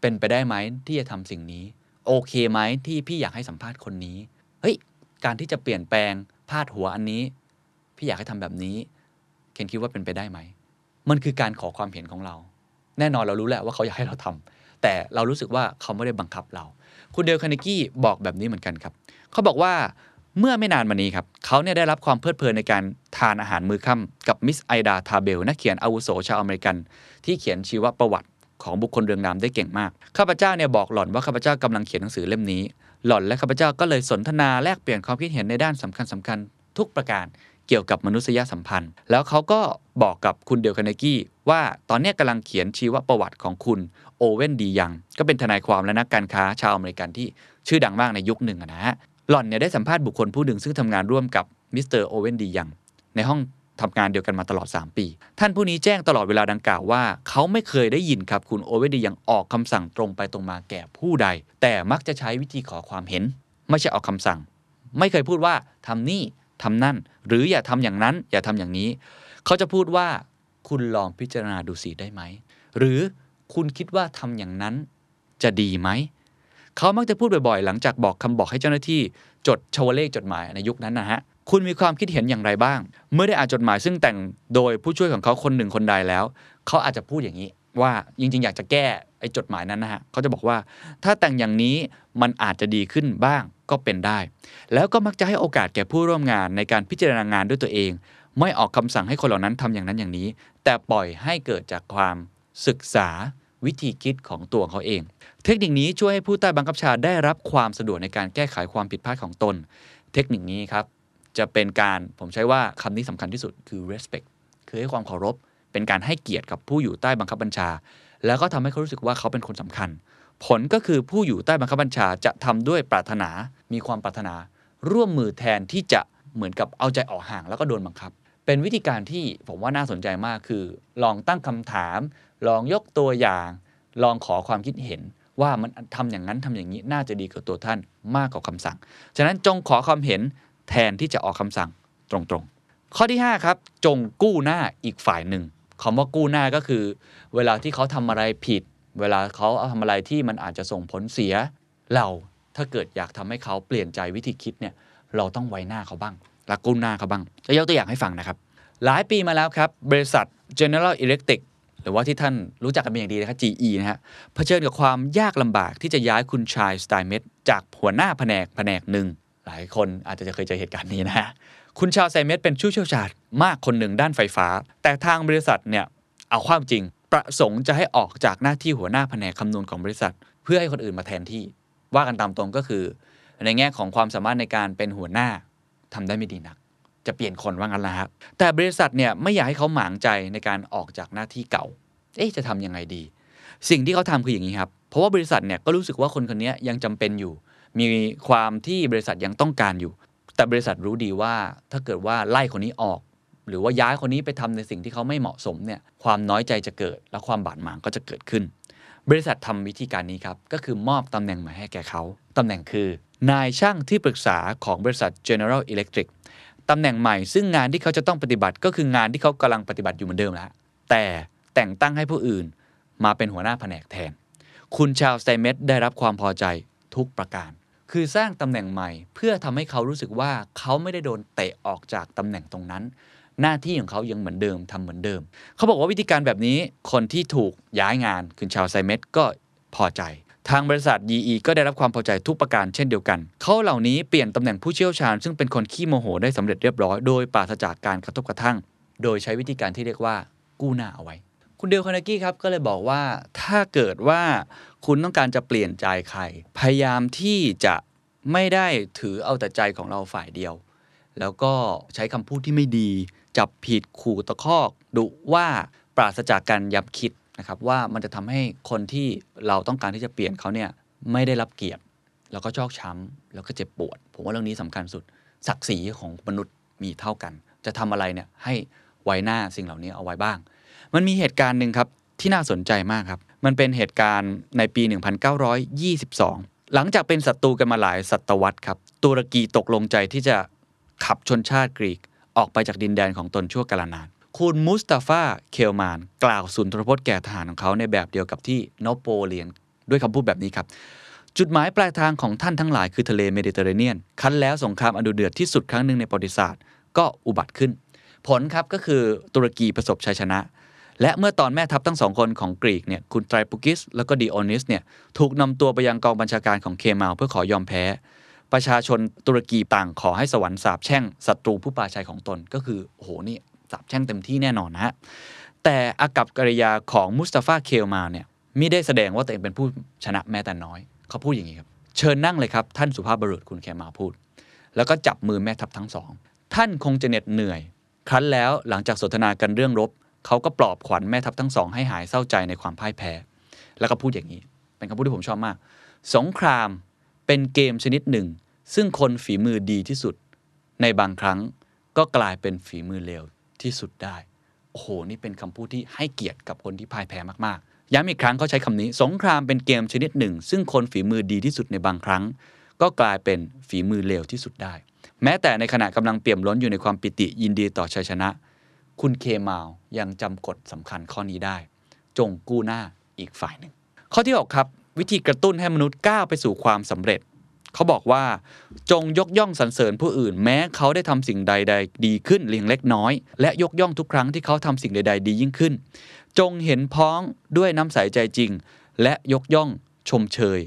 เป็นไปได้ไหมที่จะทำสิ่งนี้ โอเคไหมที่พี่อยากให้สัมภาษณ์คนนี้ เฮ้ย การที่จะเปลี่ยนแปลงพาดหัวอันนี้ พี่อยากให้ทำแบบนี้ เคนคิดว่าเป็นไปได้ไหม มันคือการขอความเห็นของเรา แน่นอนเรารู้แหละว่าเขาอยากให้เราทำแต่เรารู้สึกว่าเขาไม่ได้บังคับเรา คุณเดลคาร์เนกี้บอกแบบนี้เหมือนกันครับ เขาบอกว่า เมื่อไม่นานมานี้ครับเขาเนี่ยได้รับความเพลิดเพลินในการทานอาหารมื้อค่ำกับมิสไอดาทาเบลนักเขียนอาวุโสชาวอเมริกัน ที่เขียนชีวประวัติของบุคคลเรืองนามได้เก่งมาก ข้าพเจ้าเนี่ยบอกหล่อนว่าข้าพเจ้ากำลังเขียนหนังสือเล่มนี้ หล่อนและข้าพเจ้าก็เลยสนทนาแลกเปลี่ยนความคิดเห็นในด้านสำคัญสำคัญทุกประการเกี่ยวกับมนุษยสัมพันธ์ แล้วเขาก็บอกกับคุณเดลคาร์เนกี้ว่าตอนนี้กำลังเขียนชีวประวัติของคุณโอเวนดียัง ก็เป็นทนายความและนักการค้าชาวอเมริกันที่ชื่อดังมากในยุคหนึ่งนะฮะ หล่อนเนี่ยได้สัมภาษณ์บุคคลผู้หนึ่งซึ่งทำงานร่วมกับมิสเตอร์โอเวนดียังในห้องทำงานเดียวกันมาตลอด 3 ปี ท่านผู้นี้แจ้งตลอดเวลาดังกล่าวว่า เขาไม่เคยได้ยินครับคุณโอเวนดียังออกคำสั่งตรงไปตรงมาแก่ผู้ใด แต่มักจะใช้วิธีขอความเห็น ไม่ใช่ออกคำสั่ง ไม่เคยพูดว่าทำนี่ทำนั่น หรืออย่าทำอย่างนั้น อย่าทำอย่างนี้ เขาจะพูดว่าคุณลองพิจารณาดูสิได้ไหม หรือคุณคิดว่าทำอย่างนั้นจะดีไหม เขามักจะพูดบ่อยๆ หลังจากบอกคำบอกให้เจ้าหน้าที่ จดชวเลขจดหมายในยุคนั้นนะฮะคุณมีความคิดเห็นอย่างไรบ้าง เมื่อได้อ่านจดหมายซึ่งแต่งโดยผู้ช่วยของเขาคนหนึ่งคนใดแล้ว เขาอาจจะพูดอย่างนี้ ว่าจริงๆ อยากจะแก้ไอ้จดหมายนั้นนะฮะเขาจะบอกว่า ถ้าแต่งอย่างนี้มันอาจจะดีขึ้นบ้างก็เป็นได้ แล้วก็มักจะให้โอกาสแก่ผู้ร่วมงานในการพิจารณางานด้วยตัวเอง ไม่ออกคำสั่งให้คนเหล่านั้นทำอย่างนั้นอย่างนี้ แต่ปล่อยให้เกิดจากความศึกษาวิธีคิดของตัวเขาเอง เทคนิคนี้ช่วยให้ผู้ใต้บังคับบัญชาได้รับความสะดวกในการแก้ไขความผิดพลาดของตน เทคนิคนี้ครับจะเป็นการผมใช้ว่าคำนี้สำคัญที่สุดคือ respect คือให้ความเคารพ เป็นการให้เกียรติกับผู้อยู่ใต้บังคับบัญชา แล้วก็ทำให้เขารู้สึกว่าเขาเป็นคนสำคัญ ผลก็คือผู้อยู่ใต้บังคับบัญชาจะทำด้วยปรารถนา มีความปรารถนา ร่วมมือแทนที่จะเหมือนกับเอาใจออกห่างแล้วก็โดนบังคับ เป็นวิธีการที่ผมว่าน่าสนใจมากคือ ลองตั้งคำถาม ลองยกตัวอย่าง ลองขอความคิดเห็น ว่ามันทำอย่างนั้นทำอย่างนี้น่าจะดีกับตัวท่านมากกว่าคำสั่ง ฉะนั้นจงขอความเห็นแทนที่จะออกคำสั่งตรงๆ ข้อที่ 5 ครับ จงกู้หน้าอีกฝ่ายหนึ่งคำว่ากู้หน้าก็คือ เวลาที่เขาทำอะไรผิด เวลาเขาทำอะไรที่มันอาจจะส่งผลเสีย เราถ้าเกิดอยากทำให้เขาเปลี่ยนใจวิธีคิดเนี่ยเราต้องไว้หน้าเขาบ้างและกู้หน้าเขาบ้างจะยกตัวอย่างให้ฟังนะครับ หลายปีมาแล้วครับบริษัท General Electric หรือว่าที่ท่านรู้จักกันเป็นอย่างดีนะครับ GE นะฮะเผชิญกับความยากลำบากที่จะย้ายคุณชายสไตเมตจากหัวหน้าแผนกแผนกหนึ่ง หลายคนอาจจะเคยเจอเหตุการณ์นี้นะฮะคุณชาวไซเมตเป็นผู้เชี่ยวชาญมากคนหนึ่งด้านไฟฟ้า แต่ทางบริษัทเนี่ยเอาความจริง ประสงค์จะให้ออกจากหน้าที่หัวหน้าแผนกคำนวณของบริษัท เพื่อให้คนอื่นมาแทนที่ ว่ากันตามตรงก็คือ ในในแง่ของความสามารถในการเป็นหัวหน้าทำได้ไม่ดีนัก จะเปลี่ยนคนว่างั้นละครับแต่บริษัทเนี่ยไม่อยากให้เขาหมางใจในการออกจากหน้าที่เก่า เอ๊ะจะทำยังไงดี สิ่งที่เขาทำคืออย่างนี้ครับ เพราะว่าบริษัทเนี่ยก็รู้สึกว่าคนคนนี้ยังจำเป็นอยู่ มีความที่บริษัทยังต้องการอยู่ แต่บริษัทรู้ดีว่าถ้าเกิดว่าไล่คนนี้ออก หรือว่าย้ายคนนี้ไปทำในสิ่งที่เขาไม่เหมาะสมเนี่ยความน้อยใจจะเกิด และความบาดหมางก็จะเกิดขึ้น บริษัททำวิธีการนี้ครับก็คือมอบตำแหน่งใหม่ให้แก่เขาตำแหน่งคือนายช่างที่ปรึกษาของบริษัท General Electric ตำแหน่งใหม่ ซึ่งงานที่เขาจะต้องปฏิบัติก็คืองานที่เขากำลังปฏิบัติอยู่เหมือนเดิมแล้วแต่แต่งตั้งให้ผู้อื่นมาเป็นหัวหน้าแผนกแทน คุณชาวสไตเมตได้รับความพอใจทุกประการ คือสร้างตำแหน่งใหม่ เพื่อทำให้เขารู้สึกว่าเขาไม่ได้โดนเตะออกจากตำแหน่งตรงนั้น หน้าที่ของเขายังเหมือนเดิมทำเหมือนเดิม เขาบอกว่าวิธีการแบบนี้คนที่ถูกย้ายงานคุณชาวไซเมตก็พอใจ ทางบริษัท EE ก็ได้รับความพอใจทุกประการเช่นเดียวกัน เขาเหล่านี้เปลี่ยนตำแหน่งผู้เชี่ยวชาญ ซึ่งเป็นคนขี้โมโหได้สำเร็จเรียบร้อยโดยปราศจากการกระทบกระทั่ง โดยใช้วิธีการที่เรียกว่ากู้หน้าเอาไว้ คุณเดลคานากี้ครับก็เลยบอกว่าถ้าเกิดว่าคุณต้องการจะเปลี่ยนใจใคร พยายามที่จะไม่ได้ถือเอาแต่ใจของเราฝ่ายเดียว แล้วก็ใช้คำพูดที่ไม่ดี จับผิดขู่ตะคอกดุว่าปราศจากการยับคิด นะครับว่ามันจะทำให้คนที่เราต้องการที่จะเปลี่ยนเขาเนี่ยไม่ได้รับเกียรติ แล้วก็ชอกช้ำแล้วก็เจ็บปวด ผมว่าเรื่องนี้สำคัญสุด ศักดิ์ศรีของมนุษย์มีเท่ากัน จะทำอะไรเนี่ยให้ไว้หน้าสิ่งเหล่านี้เอาไว้บ้าง มันมีเหตุการณ์หนึ่งครับที่น่าสนใจมากครับ มันเป็นเหตุการณ์ในปี 1922 หลังจากเป็นศัตรูกันมาหลายศตวรรษครับตุรกีตกลงใจที่จะขับชนชาติกรีกออกไปจากดินแดนของตนชั่วกาลนาน คุณมุสตาฟาเคลมาน กล่าวสุนทรพจน์แก่ทหารของเขาในแบบเดียวกับที่นโปเลียนด้วยคำพูดแบบนี้ครับ จุดหมายปลายทางของท่านทั้งหลายคือทะเลเมดิเตอร์เรเนียน ครั้นแล้วสงครามอันดุเดือดที่สุดครั้งหนึ่งในประวัติศาสตร์ ก็อุบัติขึ้น ผลครับก็คือตุรกีประสบชัยชนะ และเมื่อตอนแม่ทัพทั้งสองคนของกรีกเนี่ยคุณไตรปุกิส แล้วก็ดิโอนิสเนี่ยถูกนำตัวไปยังกองบัญชาการของเคมาลเพื่อขอยอมแพ้ประชาชนตุรกีต่างขอให้สวรรค์สาบแช่งศัตรูผู้ปราชัยของตนก็คือโอ้โหนี่ สาบแช่งเต็มที่แน่นอนนะฮะแต่อากัปกิริยาของมุสตาฟาเคมาลเนี่ยมิได้แสดงว่าตัวเองเป็นผู้ชนะแม้แต่น้อย เขาพูดอย่างนี้ครับ เชิญนั่งเลยครับ ท่านสุภาพบุรุษคุณเคมาพูด แล้วก็จับมือแม่ทัพทั้งสอง ท่านคงจะเหน็ดเหนื่อย ครั้นแล้วหลังจากสนทนากันเรื่องรบ เขาก็ปลอบขวัญแม่ทัพทั้งสอง ให้หายเศร้าใจในความพ่ายแพ้ แล้วก็พูดอย่างนี้ เป็นคำพูดที่ผมชอบมาก สงครามเป็นเกมชนิดหนึ่ง ซึ่งคนฝีมือดีที่สุด ในบางครั้งก็กลายเป็นฝีมือเลว ที่สุดได้ โอ้โห นี่เป็นคำพูดที่ให้เกียรติกับคนที่พ่ายแพ้มากๆ ย้ำอีกครั้งเขาใช้คำนี้ สงครามเป็นเกมชนิดหนึ่ง ซึ่งคนฝีมือดีที่สุดในบางครั้ง ก็กลายเป็นฝีมือเลวที่สุดได้ แม้แต่ในขณะกำลังเปี่ยมล้นอยู่ในความปิติยินดีต่อชัยชนะ คุณเคมาวยังจำกฎสำคัญข้อนี้ได้ จงกู้หน้าอีกฝ่ายหนึ่ง ข้อที่6ครับวิธีกระตุ้นให้มนุษย์ก้าวไปสู่ความสำเร็จ เขาบอกว่า จงยกย่องสรรเสริญผู้อื่น แม้เขาได้ทำสิ่งใดๆดีขึ้นเลียงเล็กน้อย และยกย่องทุกครั้งที่เขาทำสิ่งใดๆดียิ่งขึ้น จงเห็นพ้องด้วยน้ำใสใจจริง และยกย่องชมเชย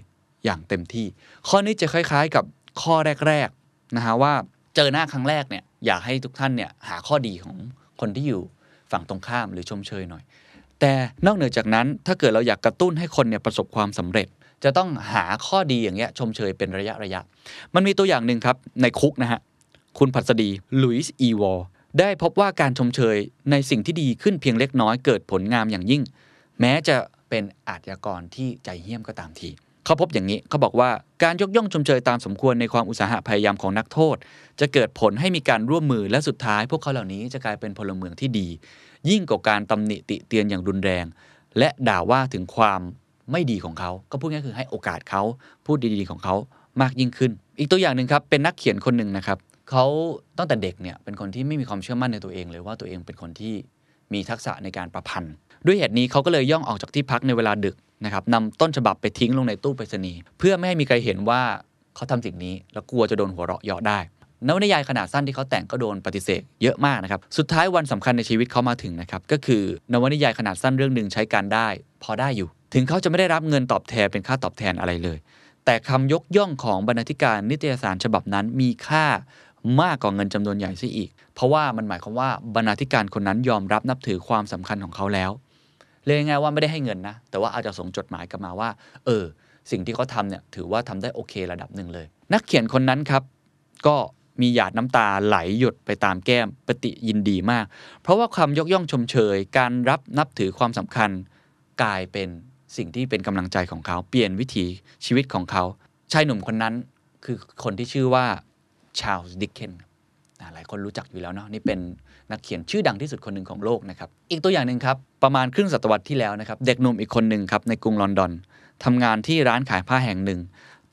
อย่างเต็มที่ ข้อนี้จะคล้ายๆกับข้อแรกๆนะฮะว่าเจอหน้าครั้งแรกเนี่ยอยากให้ทุกท่านเนี่ยหาข้อดีของคนที่อยู่ฝั่งตรงข้ามหรือชมเชยหน่อย แต่นอกเหนือจากนั้นถ้าเกิดเราอยากกระตุ้นให้คนเนี่ยประสบความสำเร็จ จะต้องหาข้อดีอย่างเงี้ยชมเชยเป็นระยะระยะ มันมีตัวอย่างหนึ่งครับในคุกนะฮะคุณผัสดีลุยส์อีวอร์ได้พบว่าการชมเชยในสิ่งที่ดีขึ้นเพียงเล็กน้อยเกิดผลงามอย่างยิ่ง แม้จะเป็นอาชญากรที่ใจเหี้ยมก็ตามทีเขาพบอย่างนี้เขาบอกว่าการยกย่องชมเชยตามสมควรในความอุตสาหะพยายามของนักโทษ จะเกิดผลให้มีการร่วมมือและสุดท้าย พวกเขาเหล่านี้จะกลายเป็นพลเมืองที่ดี ยิ่งกว่าการตำหนิติเตียนอย่างรุนแรง และด่าว่าถึงความ ไม่ดีของเขา ก็พูดง่ายคือให้โอกาสเขาพูดดีๆของเขามากยิ่งขึ้น อีกตัวอย่างหนึ่งครับ เป็นนักเขียนคนหนึ่งนะครับเขาตั้งแต่เด็กเนี่ยเป็นคนที่ไม่มีความเชื่อมั่นในตัวเองเลยว่าตัวเองเป็นคนที่มีทักษะในการประพันธ์ ด้วยเหตุนี้เขาก็เลยย่องออกจากที่พักในเวลาดึกนะครับนำต้นฉบับไปทิ้งลงในตู้ไปรษณีย์เพื่อไม่ให้มีใครเห็นว่าเขาทำสิ่งนี้ แล้วกลัวจะโดนหัวเราะเยาะได้นวนิยายขนาดสั้นที่เขาแต่งก็โดนปฏิเสธเยอะมากนะครับ สุดท้ายวันสำคัญในชีวิตเขามาถึงนะครับ ก็คือนวนิยายขนาดสั้นเรื่องหนึ่งใช้การได้ พอได้อยู่ ถึงเขาจะไม่ได้รับเงินตอบแทนเป็นค่าตอบแทนอะไรเลย แต่คำยกย่องของบรรณาธิการนิตยสารฉบับนั้นมีค่ามากกว่าเงินจำนวนใหญ่ซะอีก เพราะว่ามันหมายความว่าบรรณาธิการคนนั้นยอมรับนับถือความสำคัญของเขาแล้ว เลยง่ายว่าไม่ได้ให้เงินนะ แต่ว่าอาจจะส่งจดหมายกลับมาว่า เออ สิ่งที่เขาทำเนี่ยถือว่าทำได้โอเคระดับหนึ่งเลย นักเขียนคนนั้นครับ ก็มีหยาดน้ำตาไหลหยดไปตามแก้มปฏิยินดีมาก เพราะว่าความยกย่องชมเชย การรับนับถือความสำคัญ กลายเป็น สิ่งที่เป็นกำลังใจของเขาเปลี่ยนวิถีชีวิตของเขาชายหนุ่มคนนั้นคือคนที่ชื่อว่าชาลส์ดิกเคนหลายคนรู้จักอยู่แล้วเนาะนี่เป็นนักเขียนชื่อดังที่สุดคนหนึ่งของโลกนะครับ อีกตัวอย่างหนึ่งครับ ประมาณครึ่งศตวรรษที่แล้วนะครับ เด็กหนุ่มอีกคนหนึ่งครับ ในกรุงลอนดอนทำงานที่ร้านขายผ้าแห่งหนึ่ง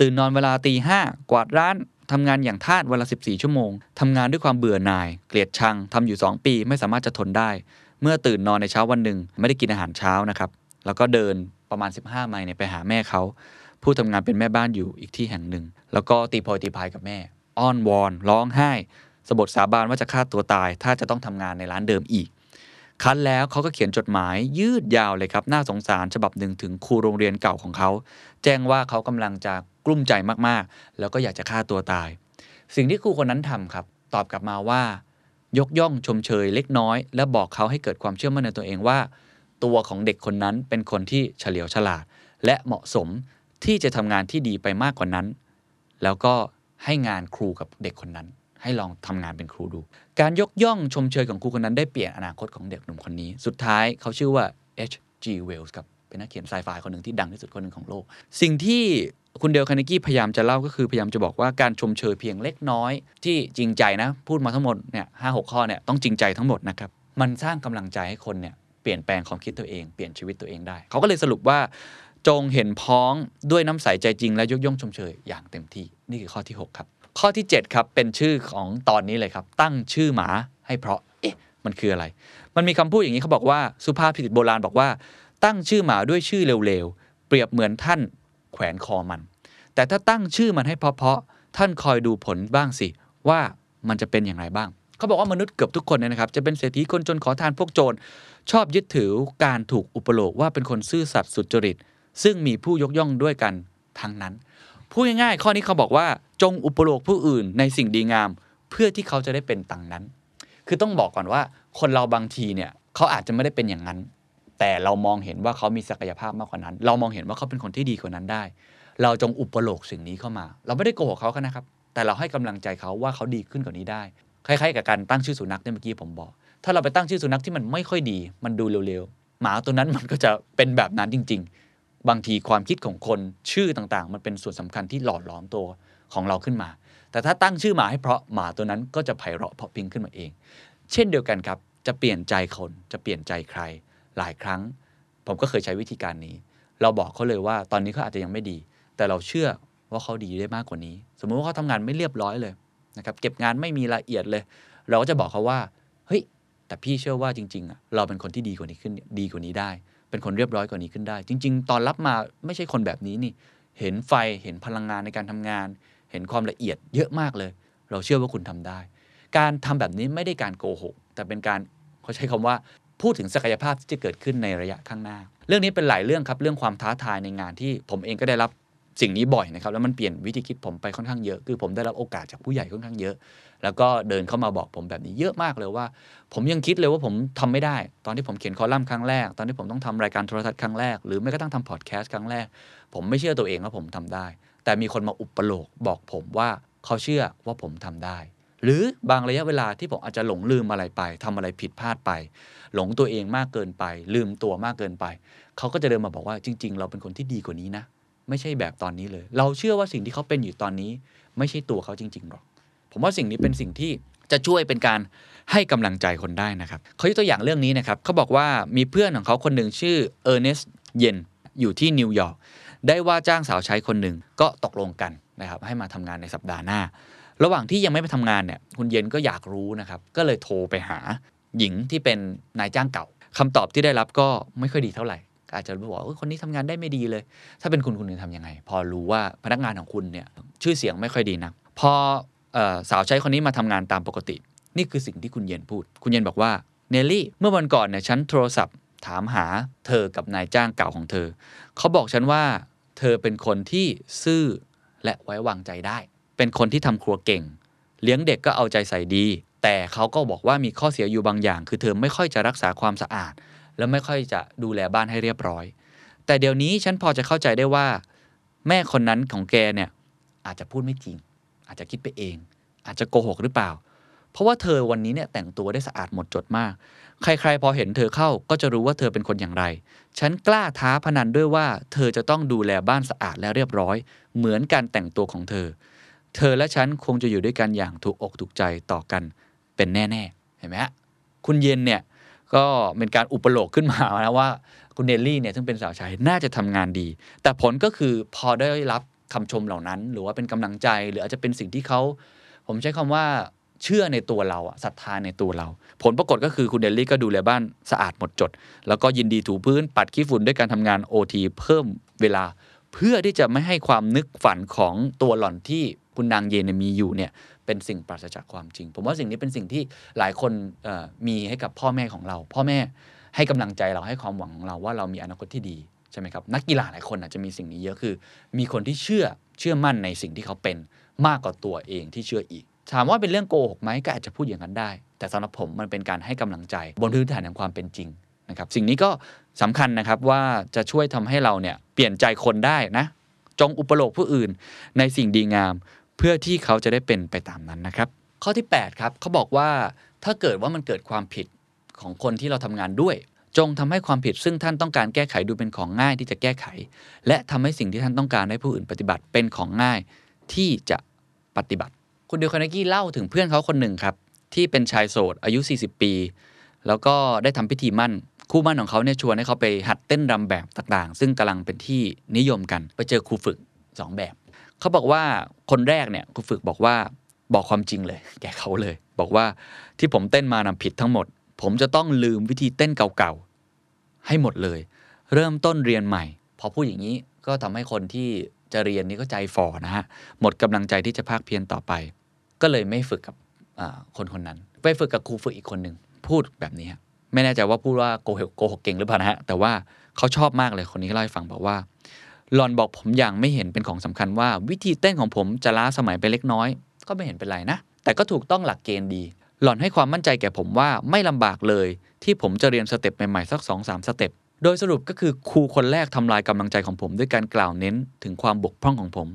ตื่นนอนเวลาตีห้ากวาดร้านทำงานอย่างทาสเวลา 14 ชั่วโมง ทำงานด้วยความเบื่อหน่าย เกลียดชัง ทำอยู่ 2 ปี ไม่สามารถจะทนได้ เมื่อตื่นนอนในเช้าวันหนึ่ง ไม่ได้กินอาหารเช้านะครับ แล้วก็เดิน ประมาณ 15 ไมล์เนี่ยไปหาแม่เขา ผู้ทำงานเป็นแม่บ้านอยู่อีกที่แห่งหนึ่ง แล้วก็ตีโพยตีพายกับแม่ อ้อนวอน ร้องไห้ สบทสาบานว่าจะฆ่าตัวตาย ถ้าจะต้องทำงานในร้านเดิมอีกคันแล้วเขาก็เขียนจดหมายยืดยาวเลยครับ น่าสงสารฉบับหนึ่งถึงครูโรงเรียนเก่าของเขา แจ้งว่าเขากำลังจะกลุ้มใจมากๆ แล้วก็อยากจะฆ่าตัวตาย สิ่งที่ครูคนนั้นทำครับ ตอบกลับมาว่า ยกย่องชมเชยเล็กน้อย และบอกเขาให้เกิดความเชื่อมั่นในตัวเองว่า ตัวของเด็กคนนั้นเป็นคนที่เฉลียวฉลาด และเหมาะสมที่จะทำงานที่ดีไปมากกว่านั้น แล้วก็ให้งานครูกับเด็กคนนั้น ให้ลองทำงานเป็นครูดู การยกย่องชมเชยของครูคนนั้นได้เปลี่ยนอนาคตของเด็กหนุ่มคนนี้ สุดท้ายเขาชื่อว่า H.G. Wells ครับเป็นนักเขียนไซไฟคนหนึ่งที่ดังที่สุดคนหนึ่งของโลก สิ่งที่คุณเดลคาร์เนกี้พยายามจะเล่าก็คือพยายามจะบอกว่าการชมเชยเพียงเล็กน้อย ที่จริงใจนะ พูดมาทั้งหมดเนี่ยห้าหกข้อเนี่ยต้องจริงใจทั้งหมดนะครับมันสร้างกำลังใจให้คนเนี่ย เปลี่ยนแปลงความคิดตัวเองเปลี่ยนชีวิตตัวเองได้ เขาก็เลยสรุปว่า จงเห็นพ้องด้วยน้ำใสใจจริงและยกย่องชมเชยอย่างเต็มที่นี่คือข้อที่ 6 ครับ ข้อที่ 7 ครับ เป็นชื่อของตอนนี้เลยครับ ตั้งชื่อหมาให้เพราะเอ๊ะมันคืออะไร มันมีคำพูดอย่างนี้เขาบอกว่าสุภาพผิดโบราณบอกว่า ตั้งชื่อหมาด้วยชื่อเร็วๆเปรียบเหมือนท่านแขวนคอมัน แต่ถ้าตั้งชื่อมันให้เพราะๆท่านคอยดูผลบ้างสิว่ามันจะเป็นอย่างไรบ้าง เขาบอกว่ามนุษย์เกือบทุกคนเนี่ยนะครับจะเป็นเศรษฐีคนจนขอทานพวกโจร ชอบยึดถือการถูกอุปโลกว่าเป็นคนซื่อสัตย์สุจริต ซึ่งมีผู้ยกย่องด้วยกันทั้งนั้นพูดง่ายๆข้อนี้เขาบอกว่าจงอุปโลกผู้อื่นในสิ่งดีงาม เพื่อที่เขาจะได้เป็นตังนั้น คือต้องบอกก่อนว่าคนเราบางทีเนี่ยเขาอาจจะไม่ได้เป็นอย่างนั้น แต่เรามองเห็นว่าเขามีศักยภาพมากกว่านั้น เรามองเห็นว่าเขาเป็นคนที่ดีกว่านั้นได้ เราจงอุปโลกสิ่งนี้เข้ามา เราไม่ได้โกหกเขานะครับ แต่เราให้กำลังใจเขาว่าเขาดีขึ้นกว่านี้ได้ คล้ายๆกับการตั้งชื่อสุนัขที่เมื่อกี้ผมบอก ถ้าเราไปตั้งชื่อสุนัขที่มันไม่ค่อยดี มันดูเร็วๆ หมาตัวนั้นมันก็จะเป็นแบบนั้นจริง ๆ บางทีความคิดของคนชื่อต่างๆ มันเป็นส่วนสำคัญที่หล่อหลอมตัวของเราขึ้นมา แต่ถ้าตั้งชื่อหมาให้เพราะหมาตัวนั้นก็จะไพเราะเพราะพิงขึ้นมาเอง เช่นเดียวกันครับ จะเปลี่ยนใจคนจะเปลี่ยนใจใคร หลายครั้ง ผมก็เคยใช้วิธีการนี้ เราบอกเขาเลยว่าตอนนี้เขาอาจจะยังไม่ดี แต่เราเชื่อว่าเขาดีได้มากกว่านี้ สมมุติว่าเขาทำงานไม่เรียบร้อยเลย นะครับเก็บงานไม่มีรายละเอียดเลย เราก็จะบอกเขาว่าเฮ้ยแต่พี่เชื่อว่าจริงๆอะเราเป็นคนที่ดีกว่านี้ขึ้นดีกว่านี้ได้ เป็นคนเรียบร้อยกว่านี้ขึ้นได้ จริง ๆ ตอนรับมาไม่ใช่คนแบบนี้นี่ เห็นไฟเห็นพลังงานในการทำงาน เห็นความละเอียดเยอะมากเลย เราเชื่อว่าคุณทำได้ การทำแบบนี้ไม่ได้การโกหกแต่เป็นการเขาใช้คำว่าพูดถึงศักยภาพที่จะเกิดขึ้นในระยะข้างหน้า เรื่องนี้เป็นหลายเรื่องครับ เรื่องความท้าทายในงานที่ผมเองก็ได้รับ สิ่งนี้บ่อยนะครับ แล้วมันเปลี่ยนวิธีคิดผมไปค่อนข้างเยอะ คือผมได้รับโอกาสจากผู้ใหญ่ค่อนข้างเยอะ แล้วก็เดินเข้ามาบอกผมแบบนี้เยอะมากเลยว่า ผมยังคิดเลยว่าผมทำไม่ได้ ตอนที่ผมเขียนคอลัมน์ครั้งแรก ตอนที่ผมต้องทำรายการโทรทัศน์ครั้งแรก หรือไม่ก็ต้องทำพอดแคสต์ครั้งแรก ผมไม่เชื่อตัวเองว่าผมทำได้ แต่มีคนมาอุปโลกบอกผมว่าเขาเชื่อว่าผมทำได้ หรือบางระยะเวลาที่ผมอาจจะหลงลืมอะไรไปทำอะไรผิดพลาดไป หลงตัวเองมากเกินไป ลืมตัวมากเกินไป เขาก็จะเดินมาบอกว่าจริง ๆ เราเป็นคนที่ดีกว่านี้นะ ไม่ใช่แบบตอนนี้เลย เราเชื่อว่าสิ่งที่เขาเป็นอยู่ตอนนี้ ไม่ใช่ตัวเขาจริงๆหรอก ผมว่าสิ่งนี้เป็นสิ่งที่จะช่วยเป็นการให้กำลังใจคนได้นะครับเขายกตัวอย่างเรื่องนี้นะครับเขาบอกว่ามีเพื่อนของเขาคนหนึ่งชื่อเออร์เนสเยนอยู่ที่นิวยอร์กได้ว่าจ้างสาวใช้คนหนึ่งก็ตกลงกันนะครับให้มาทำงานในสัปดาห์หน้า ระหว่างที่ยังไม่ไปทำงานเนี่ยคุณเย็นก็อยากรู้นะครับก็เลยโทรไปหาหญิงที่เป็นนายจ้างเก่าคำตอบที่ได้รับก็ไม่ค่อยดีเท่าไหร่ อาจจะบอกว่าคนนี้ทำงานได้ไม่ดีเลย ถ้าเป็นคุณคุณจะทำยังไง พอรู้ว่าพนักงานของคุณเนี่ยชื่อเสียงไม่ค่อยดีนะพอออสาวใช้คนนี้มาทำงานตามปกติ นี่คือสิ่งที่คุณเย็นพูด คุณเย็นบอกว่าเนลลี่เมื่อวันก่อนเนี่ยฉันโทรศัพท์ถามหาเธอกับนายจ้างเก่าของเธอ เขาบอกฉันว่าเธอเป็นคนที่ซื่อและไว้วางใจได้ เป็นคนที่ทำครัวเก่ง เลี้ยงเด็กก็เอาใจใส่ดี แต่เขาก็บอกว่ามีข้อเสียอยู่บางอย่าง คือเธอไม่ค่อยจะรักษาความสะอาด และไม่ค่อยจะดูแลบ้านให้เรียบร้อย แต่เดี๋ยวนี้ฉันพอจะเข้าใจได้ว่า แม่คนนั้นของแกเนี่ยอาจจะพูดไม่จริง อาจจะคิดไปเอง อาจจะโกหกหรือเปล่า เพราะว่าเธอวันนี้เนี่ยแต่งตัวได้สะอาดหมดจดมาก ใครๆ พอเห็นเธอเข้าก็จะรู้ว่าเธอเป็นคนอย่างไร ฉันกล้าท้าพนันด้วยว่า เธอจะต้องดูแลบ้านสะอาดและเรียบร้อย เหมือนการแต่งตัวของเธอ เธอและฉันคงจะอยู่ด้วยกันอย่างถูกอกถูกใจต่อกันเป็นแน่ ๆ เห็นไหมฮะคุณเย็นเนี่ย ก็เป็นการอุปโลกขึ้นมานะว่าคุณเนลลี่เนี่ยซึ่งเป็นสาวใช้น่าจะทำงานดี แต่ผลก็คือพอได้รับคำชมเหล่านั้น หรือว่าเป็นกำลังใจ หรืออาจจะเป็นสิ่งที่เขา ผมใช้คำว่าเชื่อในตัวเราอะศรัทธาในตัวเรา ผลปรากฏก็คือคุณเดลลี่ก็ดูแลบ้านสะอาดหมดจด แล้วก็ยินดีถูพื้นปัดขี้ฝุ่นด้วยการทำงาน OT เพิ่มเวลา เพื่อที่จะไม่ให้ความนึกฝันของตัวหล่อนที่คุณนางเยนเนมีอยู่เนี่ยเป็นสิ่งปราศจากความจริง ผมว่าสิ่งนี้เป็นสิ่งที่หลายคนมีให้กับพ่อแม่ของเรา พ่อแม่ให้กำลังใจเราให้ความหวังของเราว่าเรามีอนาคตที่ดีใช่ไหมครับนักกีฬาหลายคนอาจจะมีสิ่งนี้เยอะคือ มีคนที่เชื่อเชื่อมั่นในสิ่งที่เขาเป็นมากกว่าตัวเองที่เชื่ออีก ถามว่าเป็นเรื่องโกหกไหมก็อาจจะพูดอย่างนั้นได้ แต่สำหรับผมมันเป็นการให้กำลังใจบนพื้นฐานของความเป็นจริง นะครับสิ่งนี้ก็สำคัญนะครับว่าจะช่วยทำให้เราเนี่ยเปลี่ยนใจคนได้นะจงอุปโลกผู้อื่นในสิ่งดีงาม เพื่อที่เขาจะได้เป็นไปตามนั้นนะครับ ข้อที่ 8 ครับเขาบอกว่าถ้าเกิดว่ามันเกิดความผิดของคนที่เราทำงานด้วย จงทำให้ความผิดซึ่งท่านต้องการแก้ไขดูเป็นของง่ายที่จะแก้ไข และทำให้สิ่งที่ท่านต้องการให้ผู้อื่นปฏิบัติเป็นของง่ายที่จะปฏิบัติ คุณเดลคาร์เนกี้เล่าถึงเพื่อนเขาคนหนึ่งครับที่เป็นชายโสดอายุ 40 ปี แล้วก็ได้ทำพิธีมั่น คู่มั่นของเขาเนี่ยชวนให้เขาไปหัดเต้นรำแบบต่างๆ ซึ่งกำลังเป็นที่นิยมกัน ไปเจอครูฝึก 2 แบบ เขาบอกว่าคนแรกเนี่ยครูฝึกบอกว่าบอกความจริงเลย แกเขาเลย บอกว่าที่ผมเต้นมานำผิดทั้งหมด ผมจะต้องลืมวิธีเต้นเก่าๆให้หมดเลย เริ่มต้นเรียนใหม่ พอพูดอย่างนี้ก็ทำให้คนที่จะเรียนนี่ก็ใจฝ่อนะฮะหมดกำลังใจที่จะภาคเพียรต่อไป ก็เลยไม่ฝึกกับคนคนนั้น ไปฝึกกับครูฝึกอีกคนหนึ่งพูดแบบนี้ ไม่แน่ใจว่าพูดว่าโกหกโกหกเก่งหรือเปล่านะฮะแต่ว่าเขาชอบมากเลยคนนี้เล่าให้ฟังบอกว่าหล่อนบอกผมอย่างไม่เห็นเป็นของสำคัญว่า วิธีเต้นของผมจะล้าสมัยไปเล็กน้อย ก็ไม่เห็นเป็นไรนะ แต่ก็ถูกต้องหลักเกณฑ์ดี หล่อนให้ความมั่นใจแก่ผมว่าไม่ลำบากเลย ที่ผมจะเรียนสเต็ปใหม่ๆสัก2อสสเต็ปโดยสรุปก็คือครูคนแรกทำลายกำลังใจของผมด้วยการกล่าวเน้นถึงความบกพร่องของผม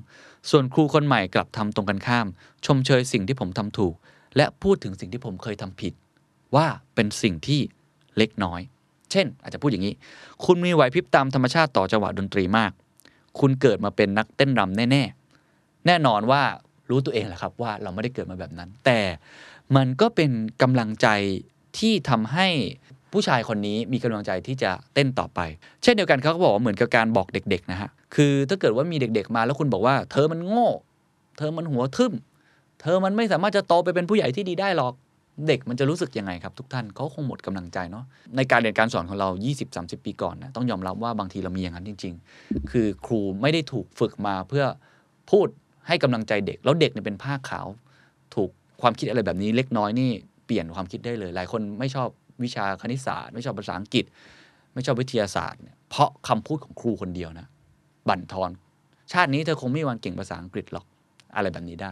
ส่วนครูคนใหม่กลับทำตรงกันข้าม ชมเชยสิ่งที่ผมทำถูก และพูดถึงสิ่งที่ผมเคยทำผิด ว่าเป็นสิ่งที่ เล็กน้อย เช่น อาจจะพูดอย่างนี้ คุณมีไหวพริบตามธรรมชาติต่อจังหวะดนตรีมาก คุณเกิดมาเป็นนักเต้นรำแน่ๆ แน่นอนว่ารู้ตัวเองแหละครับว่าเราไม่ได้เกิดมาแบบนั้น แต่มันก็เป็นกำลังใจที่ทำให้ผู้ชายคนนี้มีกำลังใจที่จะเต้นต่อไป เช่นเดียวกันเขาก็บอกว่าเหมือนกับการบอกเด็กๆนะฮะ คือถ้าเกิดว่ามีเด็กๆมาแล้วคุณบอกว่า เธอมันโง่ เธอมันหัวทึมเธอมันไม่สามารถจะโตไปเป็นผู้ใหญ่ที่ดีได้หรอก เด็กมันจะรู้สึกยังไงครับทุกท่านเขาคงหมดกำลังใจเนาะในการเรียนการสอนของเรา 20-30 ปีก่อนนะต้องยอมรับว่าบางทีเรามีอย่างนั้นจริง ๆ คือครูไม่ได้ถูกฝึกมาเพื่อพูดให้กำลังใจเด็ก แล้วเด็กเนี่ยเป็นผ้าขาว ถูกความคิดอะไรแบบนี้เล็กน้อยนี่เปลี่ยนความคิดได้เลย หลายคนไม่ชอบวิชาคณิตศาสตร์ ไม่ชอบภาษาอังกฤษ ไม่ชอบวิทยาศาสตร์เนี่ยเพราะคำพูดของครูคนเดียวนะบั่นทอน ชาตินี้เธอคงไม่มีวันเก่งภาษาอังกฤษหรอกอะไรแบบนี้ได้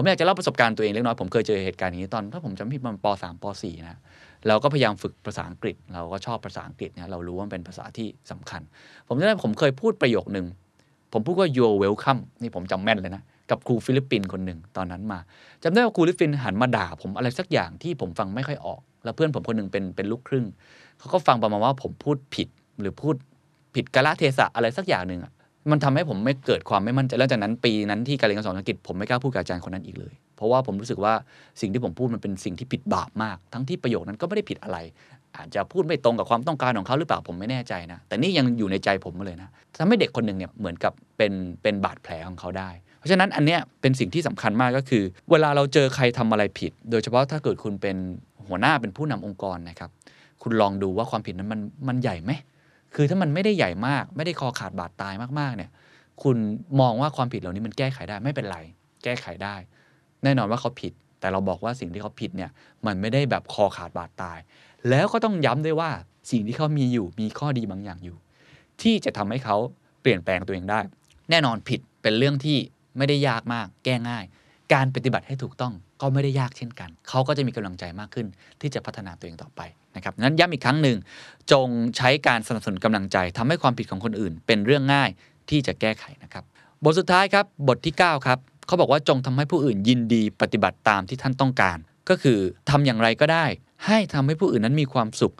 ผมอยากจะเล่าประสบการณ์ตัวเองเล็กน้อยผมเคยเจอเหตุการณ์อย่างนี้ตอนถ้าผมจำผิดมันป .3 ป .4 นะเราก็พยายามฝึกภาษาอังกฤษ เราก็ชอบภาษาอังกฤษเนี่ยเรารู้ว่ามันเป็นภาษาที่สำคัญ ผมจำได้ผมเคยพูดประโยคหนึ่งผมพูดว่า you're welcome นี่ผมจำแม่นเลยนะกับครูฟิลิปปินส์คนหนึ่งตอนนั้นมาจำได้ว่าครูฟิลิปปินส์หันมาด่า ผมอะไรสักอย่างที่ผมฟังไม่ค่อยออก แล้วเพื่อนผมคนหนึ่งเป็นเป็นลูกครึ่งเขาก็ฟังประมาณว่าผมพูดผิดหรือพูดผิดกาลเทศะอะไรสักอย่างหนึ่งอะ มันทำให้ผมไม่เกิดความไม่มั่นใจแล้วจากนั้นปีนั้นที่การเรียนการสอนอังกฤษผมไม่กล้าพูดกับอาจารย์คนนั้นอีกเลย เพราะว่าผมรู้สึกว่าสิ่งที่ผมพูดมันเป็นสิ่งที่ผิดบาปมาก ทั้งที่ประโยคนั้นก็ไม่ได้ผิดอะไร อาจจะพูดไม่ตรงกับความต้องการของเขาหรือเปล่าผมไม่แน่ใจนะ แต่นี่ยังอยู่ในใจผมมาเลยนะทำให้เด็กคนหนึ่งเนี่ยเหมือนกับเป็นเป็นบาดแผลของเขาได้ เพราะฉะนั้นอันเนี้ยเป็นสิ่งที่สำคัญมากก็คือ เวลาเราเจอใครทำอะไรผิด โดยเฉพาะถ้าเกิดคุณเป็นหัวหน้าเป็นผู้นำองค์กรนะครับคุณลองดูว่าความผิดนั้นมันมันใหญ่ไหม คือถ้ามันไม่ได้ใหญ่มาก ไม่ได้คอขาดบาดตายมากๆ เนี่ย คุณมองว่าความผิดเหล่านี้มันแก้ไขได้ไม่เป็นไร แก้ไขได้ แน่นอนว่าเขาผิด แต่เราบอกว่าสิ่งที่เขาผิดเนี่ยมันไม่ได้แบบคอขาดบาดตาย แล้วก็ต้องย้ำด้วยว่าสิ่งที่เขามีอยู่มีข้อดีบางอย่างอยู่ ที่จะทำให้เขาเปลี่ยนแปลงตัวเองได้ แน่นอนผิดเป็นเรื่องที่ไม่ได้ยากมาก แก้ง่าย การปฏิบัติให้ถูกต้องก็ไม่ได้ยากเช่นกัน เขาก็จะมีกำลังใจมากขึ้น ที่จะพัฒนาตัวเองต่อไปนะครับนั้นย้ำอีกครั้งหนึ่งจงใช้การสนับสนุนกำลังใจทำให้ความผิดของคนอื่น เป็นเรื่องง่ายที่จะแก้ไขนะครับ บทสุดท้ายครับบทที่ 9 ครับเขาบอกว่าจงทำให้ผู้อื่นยินดีปฏิบัติตามที่ท่านต้องการ ก็คือทำอย่างไรก็ได้ ให้ทำให้ผู้อื่นนั้นมีความสุข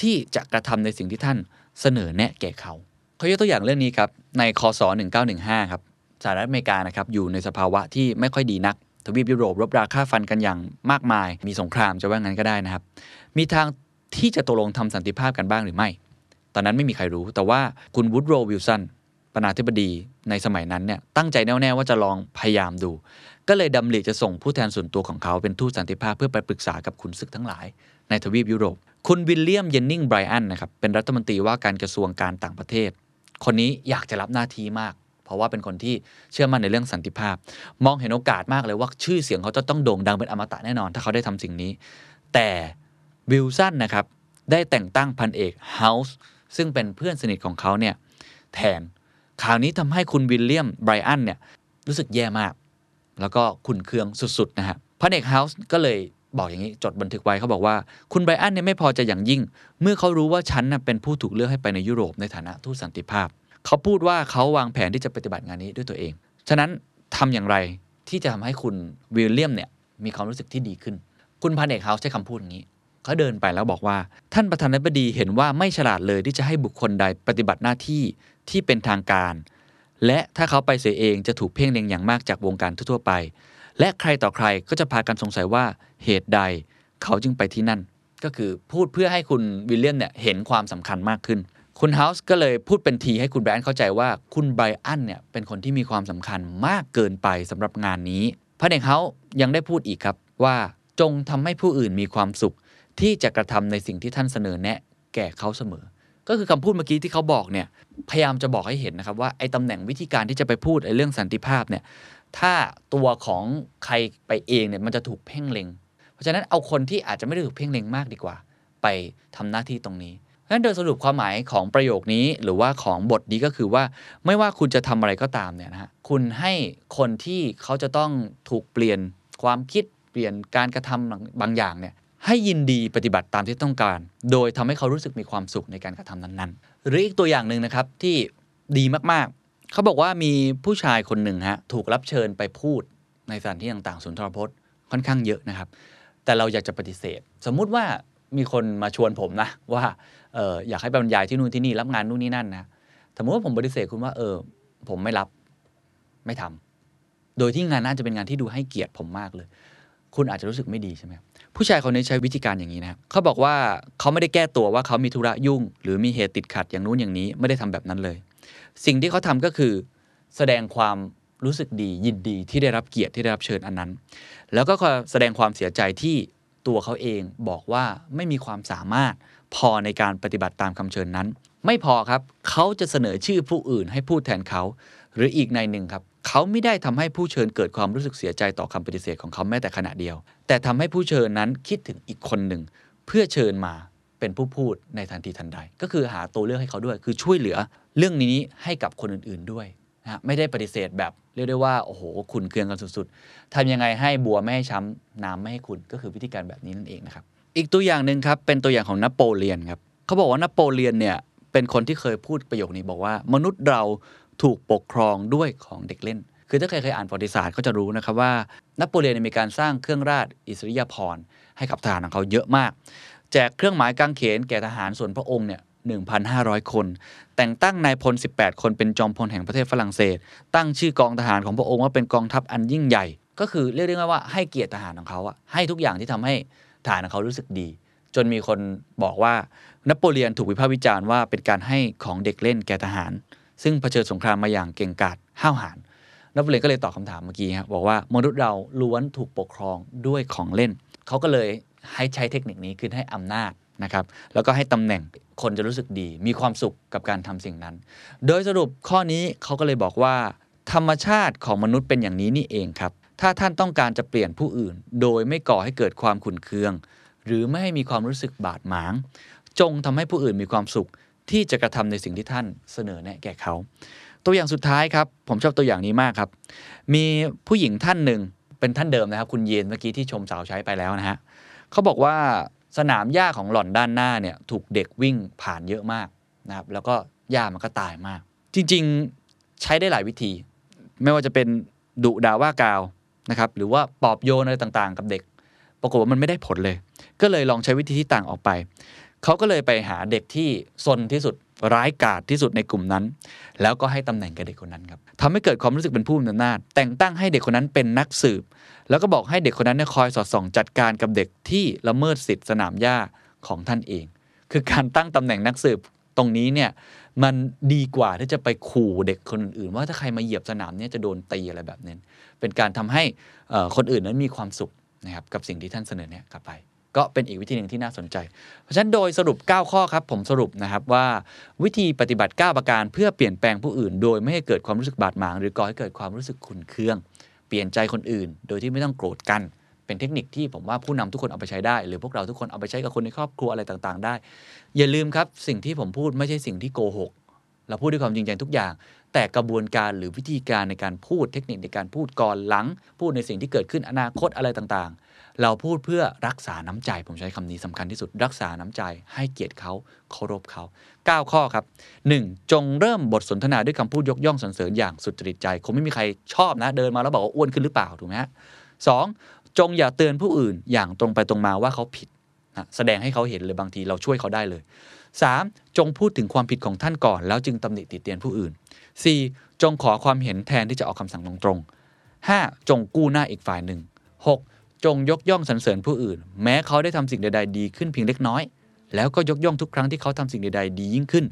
ที่จะกระทำในสิ่งที่ท่านเสนอแนะแก่เขา เขายกตัวอย่างเรื่องนี้ครับในคศ1915ครับ สหรัฐอเมริกานะครับอยู่ในสภาวะที่ไม่ค่อยดีนัก ทวีปยุโรปรบราค่าฟันกันอย่างมากมาย มีสงครามจะว่างั้นก็ได้นะครับ มีทางที่จะตกลงทำสันติภาพกันบ้างหรือไม่ ตอนนั้นไม่มีใครรู้ แต่ว่าคุณวูดโรวิลสันประธานาธิบดีในสมัยนั้นเนี่ยตั้งใจแน่วๆว่าจะลองพยายามดู ก็เลยดำริจะส่งผู้แทนส่วนตัวของเขาเป็นทูตสันติภาพเพื่อไปปรึกษากับขุนศึกทั้งหลาย ในทวีปยุโรป คุณวิลเลียมเยนนิงไบรอันนะครับเป็นรัฐมนตรีว่าการกระทรวงการต่างประเทศ คนนี้อยากจะรับหน้าที่มาก เพราะว่าเป็นคนที่เชื่อมั่นในเรื่องสันติภาพ มองเห็นโอกาสมากเลยว่าชื่อเสียงเขาจะต้องโด่งดังเป็นอมตะแน่นอน ถ้าเขาได้ทำสิ่งนี้ แต่วิลสันนะครับได้แต่งตั้งพันเอกเฮาส์ซึ่งเป็นเพื่อนสนิทของเขาเนี่ยแทนข่าวนี้ทำให้คุณวิลเลียมไบรอันเนี่ยรู้สึกแย่มาก แล้วก็ขุนเคืองสุดๆนะฮะพันเอกเฮาส์ก็เลยบอกอย่างนี้จดบันทึกไว้เขาบอกว่า คุณไบรอันเนี่ยไม่พอใจอย่างยิ่ง เมื่อเขารู้ว่าฉันน่ะเป็นผู้ถูกเลือกให้ไปในยุโรปในฐานะทูตสันติภาพ เขาพูดว่าเขาวางแผนที่จะปฏิบัติงานนี้ด้วยตัวเอง ฉะนั้นทำอย่างไรที่จะทำให้คุณวิลเลียมเนี่ยมีความรู้สึกที่ดีขึ้น คุณพันเอกเฮาส์ใช้คำพูดอย่างนี้ เขาเดินไปแล้วบอกว่า ท่านประธานาธิบดีเห็นว่าไม่ฉลาดเลยที่จะให้บุคคลใดปฏิบัติหน้าที่ที่เป็นทางการ และถ้าเขาไปเสียเองจะถูกเพ่งเล็งอย่างมากจากวงการทั่วไป และใครต่อใครก็จะพากันสงสัยว่าเหตุใดเขาจึงไปที่นั่น ก็คือพูดเพื่อให้คุณวิลเลียมเนี่ยเห็นความสำคัญมากขึ้น คุณเฮาส์ก็เลยพูดเป็นทีให้คุณไบรอันเข้าใจว่าคุณไบรอันเนี่ยเป็นคนที่มีความสำคัญมากเกินไปสำหรับงานนี้พระเอกเฮาส์ยังได้พูดอีกครับว่าจงทำให้ผู้อื่นมีความสุข ที่จะกระทำในสิ่งที่ท่านเสนอแนะ แก่เขาเสมอ ก็คือคำพูดเมื่อกี้ที่เขาบอกเนี่ยพยายามจะบอกให้เห็นนะครับว่าไอ้ตำแหน่งวิธีการที่จะไปพูดไอ้เรื่องสันติภาพเนี่ยถ้าตัวของใครไปเองเนี่ยมันจะถูกเพ่งเล็ง เพราะฉะนั้นเอาคนที่อาจจะไม่ได้ถูกเพ่งเล็งมากดีกว่า ไปทำหน้าที่ตรงนี้ นั้นโดยสรุปความหมายของประโยคนี้หรือว่าของบทนี้ก็คือว่า ไม่ว่าคุณจะทำอะไรก็ตามเนี่ยนะฮะคุณให้คนที่เขาจะต้องถูกเปลี่ยนความคิดเปลี่ยนการกระทำบางอย่างเนี่ยให้ยินดีปฏิบัติตามที่ต้องการ โดยทำให้เขารู้สึกมีความสุขในการกระทำนั้นๆ หรืออีกตัวอย่างหนึ่งนะครับที่ดีมากๆ เขาบอกว่ามีผู้ชายคนหนึ่งฮะถูกรับเชิญไปพูดในสถานที่ต่างๆศูนย์ทรพจน์ค่อนข้างเยอะนะครับ แต่เราอยากจะปฏิเสธ สมมุติว่ามีคนมาชวนผมนะว่า อออยากให้บรรยายที่นู่นที่นี่รับงานนู่นนี่นั่นนะสมมติว่าผมปฏิเสธคุณว่า เออ ผมไม่รับไม่ทำโดยที่งานน่าจะเป็นงานที่ดูให้เกียรติผมมากเลย คุณอาจจะรู้สึกไม่ดีใช่ไหมผู้ชายคนนี้ใช้วิธีการอย่างนี้นะเขาบอกว่าเขาไม่ได้แก้ตัวว่าเขามีธุระยุ่ง หรือมีเหตุติดขัดอย่างนู้นอย่างนี้ไม่ได้ทำแบบนั้นเลย สิ่งที่เขาทำก็คือ แสดงความรู้สึกดียินดีที่ได้รับเกียรติที่ได้รับเชิญอันนั้น แล้วก็แสดงความเสียใจที่ตัวเขาเองบอกว่าไม่มีความสามารถ พอในการปฏิบัติตามคำเชิญนั้น ไม่พอครับเขาจะเสนอชื่อผู้อื่นให้พูดแทนเขา หรืออีกในหนึ่งครับเขาไม่ได้ทำให้ผู้เชิญเกิดความรู้สึกเสียใจต่อคำปฏิเสธของเขาแม้แต่ขณะเดียว แต่ทำให้ผู้เชิญนั้นคิดถึงอีกคนหนึ่ง เพื่อเชิญมาเป็นผู้พูดในทันทีทันใด ก็คือหาตัวเลือกให้เขาด้วย คือช่วยเหลือเรื่องนี้ให้กับคนอื่นๆด้วยนะฮะไม่ได้ปฏิเสธแบบเรียกได้ว่าโอ้โหขุนเคืองกันสุดๆทำยังไงให้บัวไม่ให้ช้ำน้ำไม่ให้ขุนก็คือวิธีการแบบนี้นั่นเองนะครับ อีกตัวอย่างหนึ่งครับเป็นตัวอย่างของนโปเลียนครับเขาบอกว่านโปเลียนเนี่ยเป็นคนที่เคยพูดประโยคนี้บอกว่า มนุษย์เราถูกปกครองด้วยของเด็กเล่น คือถ้าใครเคยอ่านประวัติศาสตร์ก็จะรู้นะครับว่านโปเลียนมีการสร้างเครื่องราชอิสริยาภรณ์ให้กับทหารของเขาเยอะมาก แจกเครื่องหมายกางเขนแก่ทหารส่วนพระองค์เนี่ย1,500 คน แต่งตั้งนายพล 18 คนเป็นจอมพลแห่งประเทศฝรั่งเศส ตั้งชื่อกองทหารของพระองค์ว่าเป็นกองทัพอันยิ่งใหญ่ ก็คือเรียกได้ว่าให้เกียรติทหารของเขาอะให้ทุกอย่างที่ทำให้ ทหารของเขารู้สึกดี จนมีคนบอกว่านโปเลียนถูกวิพากษ์วิจารณ์ว่าเป็นการให้ของเด็กเล่นแก่ทหาร ซึ่งเผชิญสงครามมาอย่างเก่งกาจห้าวหาญนโปเลียนก็เลยตอบคาถามเมื่อกี้ครับบอกว่ามนุษย์เราล้วนถูกปกครองด้วยของเล่น เขาก็เลยให้ใช้เทคนิคนี้คือให้อำนาจนะครับแล้วก็ให้ตำแหน่งคนจะรู้สึกดี มีความสุขกับการทำสิ่งนั้น โดยสรุปข้อนี้เขาก็เลยบอกว่า ธรรมชาติของมนุษย์เป็นอย่างนี้นี่เองครับ ถ้าท่านต้องการจะเปลี่ยนผู้อื่น โดยไม่ก่อให้เกิดความขุ่นเคือง หรือไม่ให้มีความรู้สึกบาดหมาง จงทำให้ผู้อื่นมีความสุขที่จะกระทำในสิ่งที่ท่านเสนอแนะแก่เขา ตัวอย่างสุดท้ายครับ ผมชอบตัวอย่างนี้มากครับ มีผู้หญิงท่านหนึ่งเป็นท่านเดิมนะครับ คุณเยนเมื่อกี้ที่ชมสาวใช้ไปแล้วนะฮะเขาบอกว่าสนามหญ้าของหล่อนด้านหน้าเนี่ยถูกเด็กวิ่งผ่านเยอะมากนะครับแล้วก็หญ้ามันก็ตายมาก จริงๆใช้ได้หลายวิธี ไม่ว่าจะเป็นดุด่าว่ากาว นะครับหรือว่าปอบโยนอะไรต่างๆ กับเด็ก ปรากฏว่ามันไม่ได้ผลเลย ก็เลยลองใช้วิธีที่ต่างออกไป เขาก็เลยไปหาเด็กที่ซนที่สุดร้ายกาจที่สุดในกลุ่มนั้น แล้วก็ให้ตำแหน่งกับเด็กคนนั้นครับทำให้เกิดความรู้สึกเป็นผู้มีอำนาจ แต่งตั้งให้เด็กคนนั้นเป็นนักสืบ แล้วก็บอกให้เด็กคนนั้นคอยสอดส่องจัดการกับเด็กที่ละเมิดสิทธิสนามหญ้าของท่านเอง คือการตั้งตำแหน่งนักสืบตรงนี้เนี่ย มันดีกว่าที่จะไปขู่เด็กคนอื่น ว่าถ้าใครมาเหยียบสนามเนี่ยจะโดนตีอะไรแบบนี้เป็นการทำให้คนอื่นนั้นมีความสุขนะครับกับสิ่งที่ท่านเสนอเนี่ยกลับไป ก็เป็นอีกวิธีหนึ่งที่น่าสนใจ เพราะฉะนั้นโดยสรุป 9 ข้อครับ ผมสรุปนะครับว่าวิธีปฏิบัติ 9 ประการเพื่อเปลี่ยนแปลงผู้อื่น โดยไม่ให้เกิดความรู้สึกบาดหมาง หรือก่อให้เกิดความรู้สึกขุนเคือง เปลี่ยนใจคนอื่น โดยที่ไม่ต้องโกรธกัน เป็นเทคนิคที่ผมว่าผู้นำทุกคนเอาไปใช้ได้ หรือพวกเราทุกคนเอาไปใช้กับคนในครอบครัวอะไรต่างๆ ได้ อย่าลืมครับสิ่งที่ผมพูดไม่ใช่สิ่งที่โกหกเราพูดด้วยความจริงใจทุกอย่าง แต่กระบวนการหรือวิธีการในการพูดเทคนิคในการพูดก่อนหลัง พูดในสิ่งที่เกิดขึ้นอนาคตอะไรต่างๆ เราพูดเพื่อรักษาน้ำใจ ผมใช้คำนี้สำคัญที่สุด รักษาน้ำใจ ให้เกียรติเขาเคารพเขา 9 ข้อครับ 1. จงเริ่มบทสนทนาด้วยคำพูดยกย่องสรรเสริญอย่างสุจริตใจ คงไม่มีใครชอบนะ เดินมาแล้วบอกว่าอ้วนขึ้นหรือเปล่าถูกไหมฮะสอง จงอย่าเตือนผู้อื่นอย่างตรงไปตรงมาว่าเขาผิดนะแสดงให้เขาเห็นเลยบางทีเราช่วยเขาได้เลย 3. จงพูดถึงความผิดของท่านก่อน แล้วจึงตำหนิติเตียนผู้อื่น 4. จงขอความเห็นแทนที่จะออกคำสั่งตรงๆ 5. จงกู้หน้าอีกฝ่ายหนึ่ง 6. จงยกย่องสรรเสริญผู้อื่น แม้เขาได้ทำสิ่งใดๆดีขึ้นเพียงเล็กน้อย แล้วก็ยกย่องทุกครั้งที่เขาทำสิ่งใดๆดียิ่งขึ้น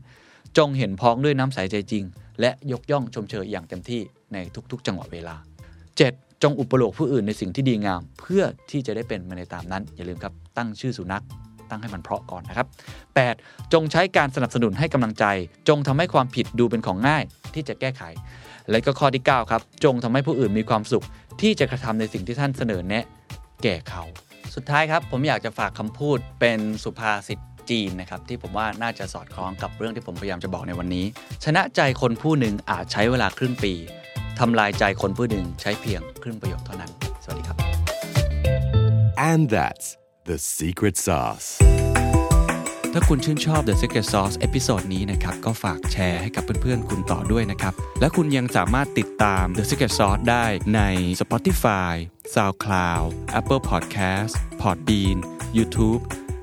จงเห็นพ้องด้วยน้ำใสใจจริง และยกย่องชมเชยอย่างเต็มที่ในทุกๆ จังหวะเวลา 7. จงอุปโลกผู้อื่นในสิ่งที่ดีงาม เพื่อที่จะได้เป็นมาในตามนั้น อย่าลืมครับ ตั้งชื่อสุนัข ตั้งให้มันเพราะก่อนนะครับ 8. จงใช้การสนับสนุนให้กำลังใจ จงทำให้ความผิดดูเป็นของง่ายที่จะแก้ไข และก็ข้อที่ 9 ครับ จงทำให้ผู้อื่นมีความสุข ที่จะกระทำในสิ่งที่ท่านเสนอแนะ แก่เขา สุดท้ายครับ ผมอยากจะฝากคำพูดเป็นสุภาษิตจีนนะครับที่ผมว่าน่าจะสอดคล้องกับเรื่องที่ผมพยายามจะบอกในวันนี้ ชนะใจคนผู้หนึ่งอาจใช้เวลาครึ่งปี ทำลายใจคนผู้หนึ่งใช้เพียงครึ่งประโยคเท่านั้น สวัสดีครับ And that's the secret sauce. ถ้าคุณชื่นชอบ The Secret Sauce episode นี้นะครับ ก็ฝากแชร์ให้กับเพื่อนๆ คุณต่อด้วยนะครับ และคุณยังสามารถติดตาม The Secret Sauce ได้ใน Spotify, SoundCloud, Apple Podcast, Podbean, YouTube